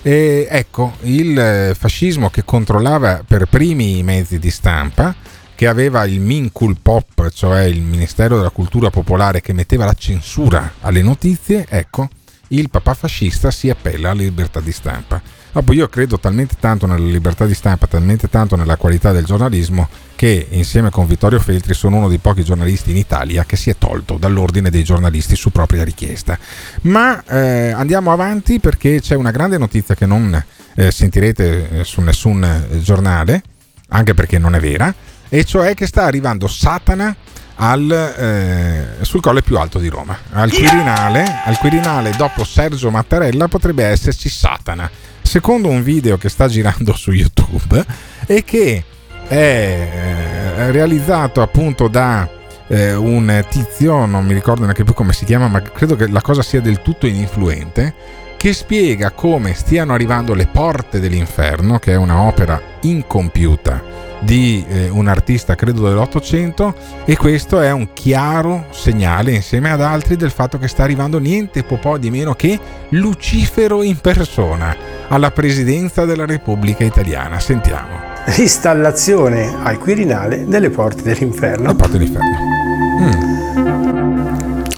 Speaker 6: E ecco, il eh, fascismo che controllava per primi i mezzi di stampa, che aveva il Mincul Pop, cioè il Ministero della Cultura Popolare che metteva la censura alle notizie, ecco, il papà fascista si appella alla libertà di stampa. Dopo io credo talmente tanto nella libertà di stampa, talmente tanto nella qualità del giornalismo, che insieme con Vittorio Feltri sono uno dei pochi giornalisti in Italia che si è tolto dall'ordine dei giornalisti su propria richiesta. Ma eh, andiamo avanti perché c'è una grande notizia che non eh, sentirete eh, su nessun eh, giornale, anche perché non è vera, e cioè che sta arrivando Satana al, eh, sul colle più alto di Roma. Al Quirinale, al Quirinale, dopo Sergio Mattarella, potrebbe esserci Satana. Secondo un video che sta girando su YouTube e che è eh, realizzato appunto da eh, un tizio, non mi ricordo neanche più come si chiama, ma credo che la cosa sia del tutto ininfluente, che spiega come stiano arrivando le porte dell'inferno, che è una opera incompiuta di eh, un artista credo dell'Ottocento e questo è un chiaro segnale insieme ad altri del fatto che sta arrivando niente po' po' di meno che Lucifero in persona alla presidenza della Repubblica Italiana. Sentiamo.
Speaker 30: Installazione al Quirinale delle porte dell'inferno.
Speaker 6: Le porte dell'inferno.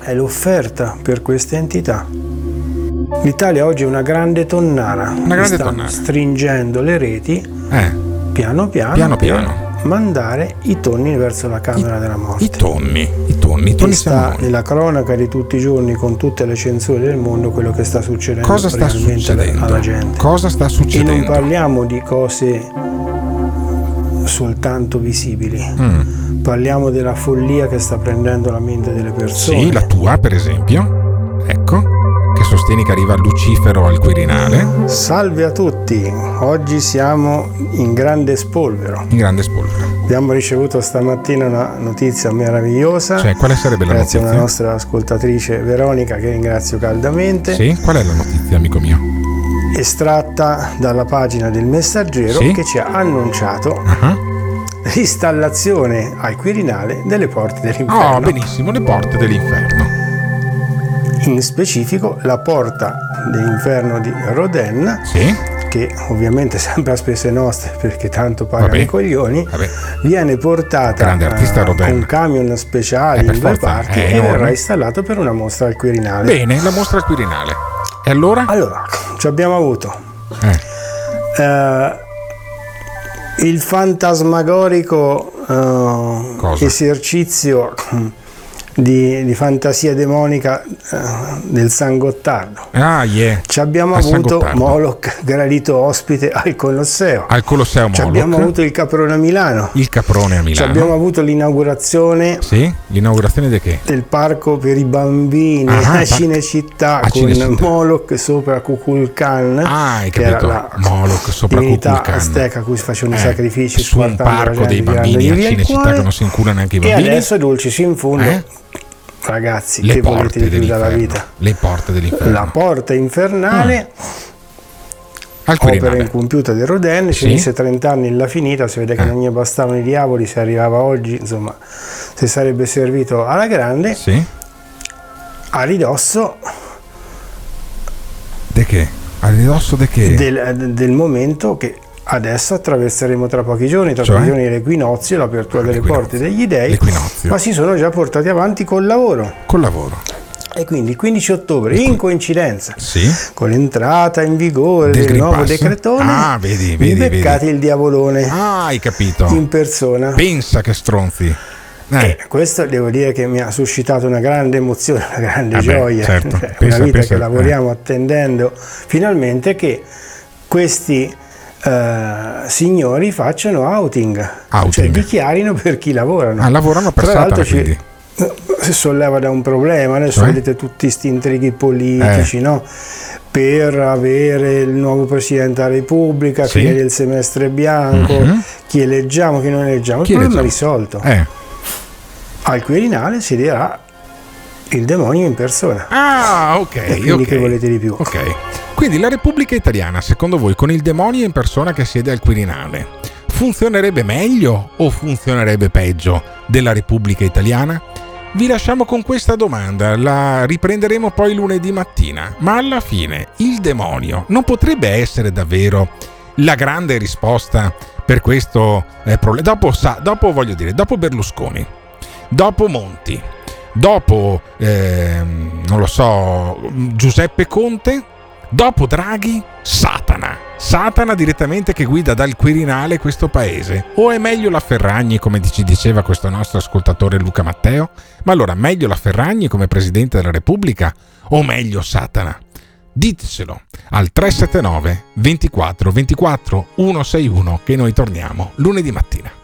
Speaker 30: È l'offerta per queste entità. L'Italia oggi è una grande tonnara.
Speaker 6: Una grande tonnara.
Speaker 30: stringendo le reti
Speaker 6: Eh,
Speaker 30: piano piano,
Speaker 6: Piano piano.
Speaker 30: mandare i tonni verso la camera della morte.
Speaker 6: I tonni, i tonni, i tonni
Speaker 30: E sta nella cronaca di tutti i giorni con tutte le censure del mondo quello che sta succedendo
Speaker 6: Cosa sta
Speaker 30: realmente
Speaker 6: succedendo?
Speaker 30: alla gente.
Speaker 6: Cosa sta
Speaker 30: E
Speaker 6: succedendo?
Speaker 30: non parliamo di cose soltanto visibili.
Speaker 6: Mm.
Speaker 30: Parliamo della follia che sta prendendo la mente delle persone.
Speaker 6: Sì, la tua per esempio. Ecco, che sostieni che arriva Lucifero al Quirinale
Speaker 30: Salve a tutti, oggi siamo in grande spolvero.
Speaker 6: in grande spolvero.
Speaker 30: Abbiamo ricevuto stamattina una notizia meravigliosa.
Speaker 6: Cioè, quale sarebbe la
Speaker 30: Grazie
Speaker 6: notizia?
Speaker 30: una nostra ascoltatrice Veronica che ringrazio caldamente.
Speaker 6: Sì, qual è la notizia, amico mio?
Speaker 30: Estratta dalla pagina del Messaggero
Speaker 6: Sì.
Speaker 30: che ci ha annunciato
Speaker 6: Ah.
Speaker 30: l'installazione al Quirinale delle porte dell'inferno.
Speaker 6: Oh, benissimo, le porte dell'inferno.
Speaker 30: In specifico la porta dell'inferno di Rodin,
Speaker 6: Sì.
Speaker 30: che ovviamente sempre a spese nostre perché tanto pagano
Speaker 6: Vabbè.
Speaker 30: i coglioni,
Speaker 6: Vabbè.
Speaker 30: viene portata
Speaker 6: Rodin.
Speaker 30: con camion speciali
Speaker 6: Eh,
Speaker 30: in due parti e
Speaker 6: enorme.
Speaker 30: verrà installato per una mostra al Quirinale.
Speaker 6: Bene, la mostra al Quirinale. E allora?
Speaker 30: Allora, ci abbiamo avuto
Speaker 6: Eh.
Speaker 30: eh, il fantasmagorico
Speaker 6: Cosa?
Speaker 30: esercizio di, di fantasia demonica eh, del San Gottardo.
Speaker 6: Ah, yeah.
Speaker 30: Ci abbiamo
Speaker 6: A
Speaker 30: avuto. Moloch gradito ospite al Colosseo.
Speaker 6: Al Colosseo
Speaker 30: Ci
Speaker 6: Moloch.
Speaker 30: abbiamo avuto il Caprone a Milano.
Speaker 6: Il Caprone a
Speaker 30: Ci
Speaker 6: Milano.
Speaker 30: abbiamo avuto l'inaugurazione
Speaker 6: Sì? L'inaugurazione di che?
Speaker 30: del parco per i bambini
Speaker 6: Ah,
Speaker 30: a Cinecittà
Speaker 6: a
Speaker 30: con
Speaker 6: Cinecittà.
Speaker 30: Moloch sopra Kukulkan
Speaker 6: Ah, hai
Speaker 30: che era
Speaker 6: capito.
Speaker 30: la
Speaker 6: Moloch sopra Kukulkan.
Speaker 30: azteca a cui si facevano i
Speaker 6: Eh,
Speaker 30: sacrifici
Speaker 6: su un parco dei bambini a Cinecittà che non si incurano neanche i
Speaker 30: e
Speaker 6: bambini.
Speaker 30: adesso dulcis in fondo
Speaker 6: Eh?
Speaker 30: Ragazzi
Speaker 6: Le
Speaker 30: che volete di più dalla vita
Speaker 6: Le porte dell'inferno.
Speaker 30: la porta infernale
Speaker 6: Al
Speaker 30: opera incompiuta di Rodin ci
Speaker 6: Sì.
Speaker 30: mise 30 anni in la finita si vede che
Speaker 6: Eh.
Speaker 30: non gli bastavano i diavoli se arrivava oggi insomma si sarebbe servito alla grande
Speaker 6: Sì?
Speaker 30: a ridosso
Speaker 6: De che? A ridosso de che?
Speaker 30: del, del momento che adesso attraverseremo tra pochi giorni, tra
Speaker 6: Cioè?
Speaker 30: pochi giorni l'equinozio, l'apertura delle porte degli dei, ma si sono già portati avanti col lavoro.
Speaker 6: Col lavoro.
Speaker 30: E quindi il 15 ottobre, in coincidenza
Speaker 6: Sì?
Speaker 30: con l'entrata in vigore
Speaker 6: Del
Speaker 30: del, nuovo decretone,
Speaker 6: Ah, vedi,
Speaker 30: vi
Speaker 6: vedi,
Speaker 30: beccate
Speaker 6: vedi.
Speaker 30: il diavolone
Speaker 6: Ah, hai capito.
Speaker 30: in persona.
Speaker 6: Pensa che stronzi. Eh.
Speaker 30: E questo devo dire che mi ha suscitato una grande emozione, una grande
Speaker 6: Vabbè,
Speaker 30: gioia.
Speaker 6: certo.
Speaker 30: Cioè,
Speaker 6: Pensa-
Speaker 30: una vita
Speaker 6: pensa-
Speaker 30: che lavoriamo attendendo finalmente che questi eh, signori facciano outing, cioè
Speaker 6: Outing.
Speaker 30: dichiarino per chi lavorano.
Speaker 6: Ah, lavorano per
Speaker 30: Tra
Speaker 6: Satana, quindi.
Speaker 30: si solleva da un problema, adesso
Speaker 6: Cioè?
Speaker 30: vedete tutti questi intrighi politici,
Speaker 6: Eh.
Speaker 30: no? per avere il nuovo Presidente della Repubblica,
Speaker 6: Sì.
Speaker 30: fine del semestre bianco,
Speaker 6: Mhm.
Speaker 30: chi eleggiamo, chi non eleggiamo, il
Speaker 6: Chi
Speaker 30: problema è risolto.
Speaker 6: Eh.
Speaker 30: Al Quirinale si dirà il demonio in persona.
Speaker 6: Ah, ok.
Speaker 30: E quindi
Speaker 6: ok.
Speaker 30: che volete di più?
Speaker 6: Ok. Quindi la Repubblica Italiana, secondo voi, con il demonio in persona che siede al Quirinale, funzionerebbe meglio o funzionerebbe peggio della Repubblica Italiana? Vi lasciamo con questa domanda, la riprenderemo poi lunedì mattina, ma alla fine il demonio non potrebbe essere davvero la grande risposta per questo eh, problema? Dopo, dopo, voglio dire, dopo Berlusconi, dopo Monti, dopo, ehm, non lo so, Giuseppe Conte, dopo Draghi, Satana. Satana direttamente che guida dal Quirinale questo paese. O è meglio la Ferragni, come ci diceva questo nostro ascoltatore Luca Matteo? Ma allora, meglio la Ferragni come Presidente della Repubblica o meglio Satana? Ditecelo al 379 24 24 161 che noi torniamo lunedì mattina.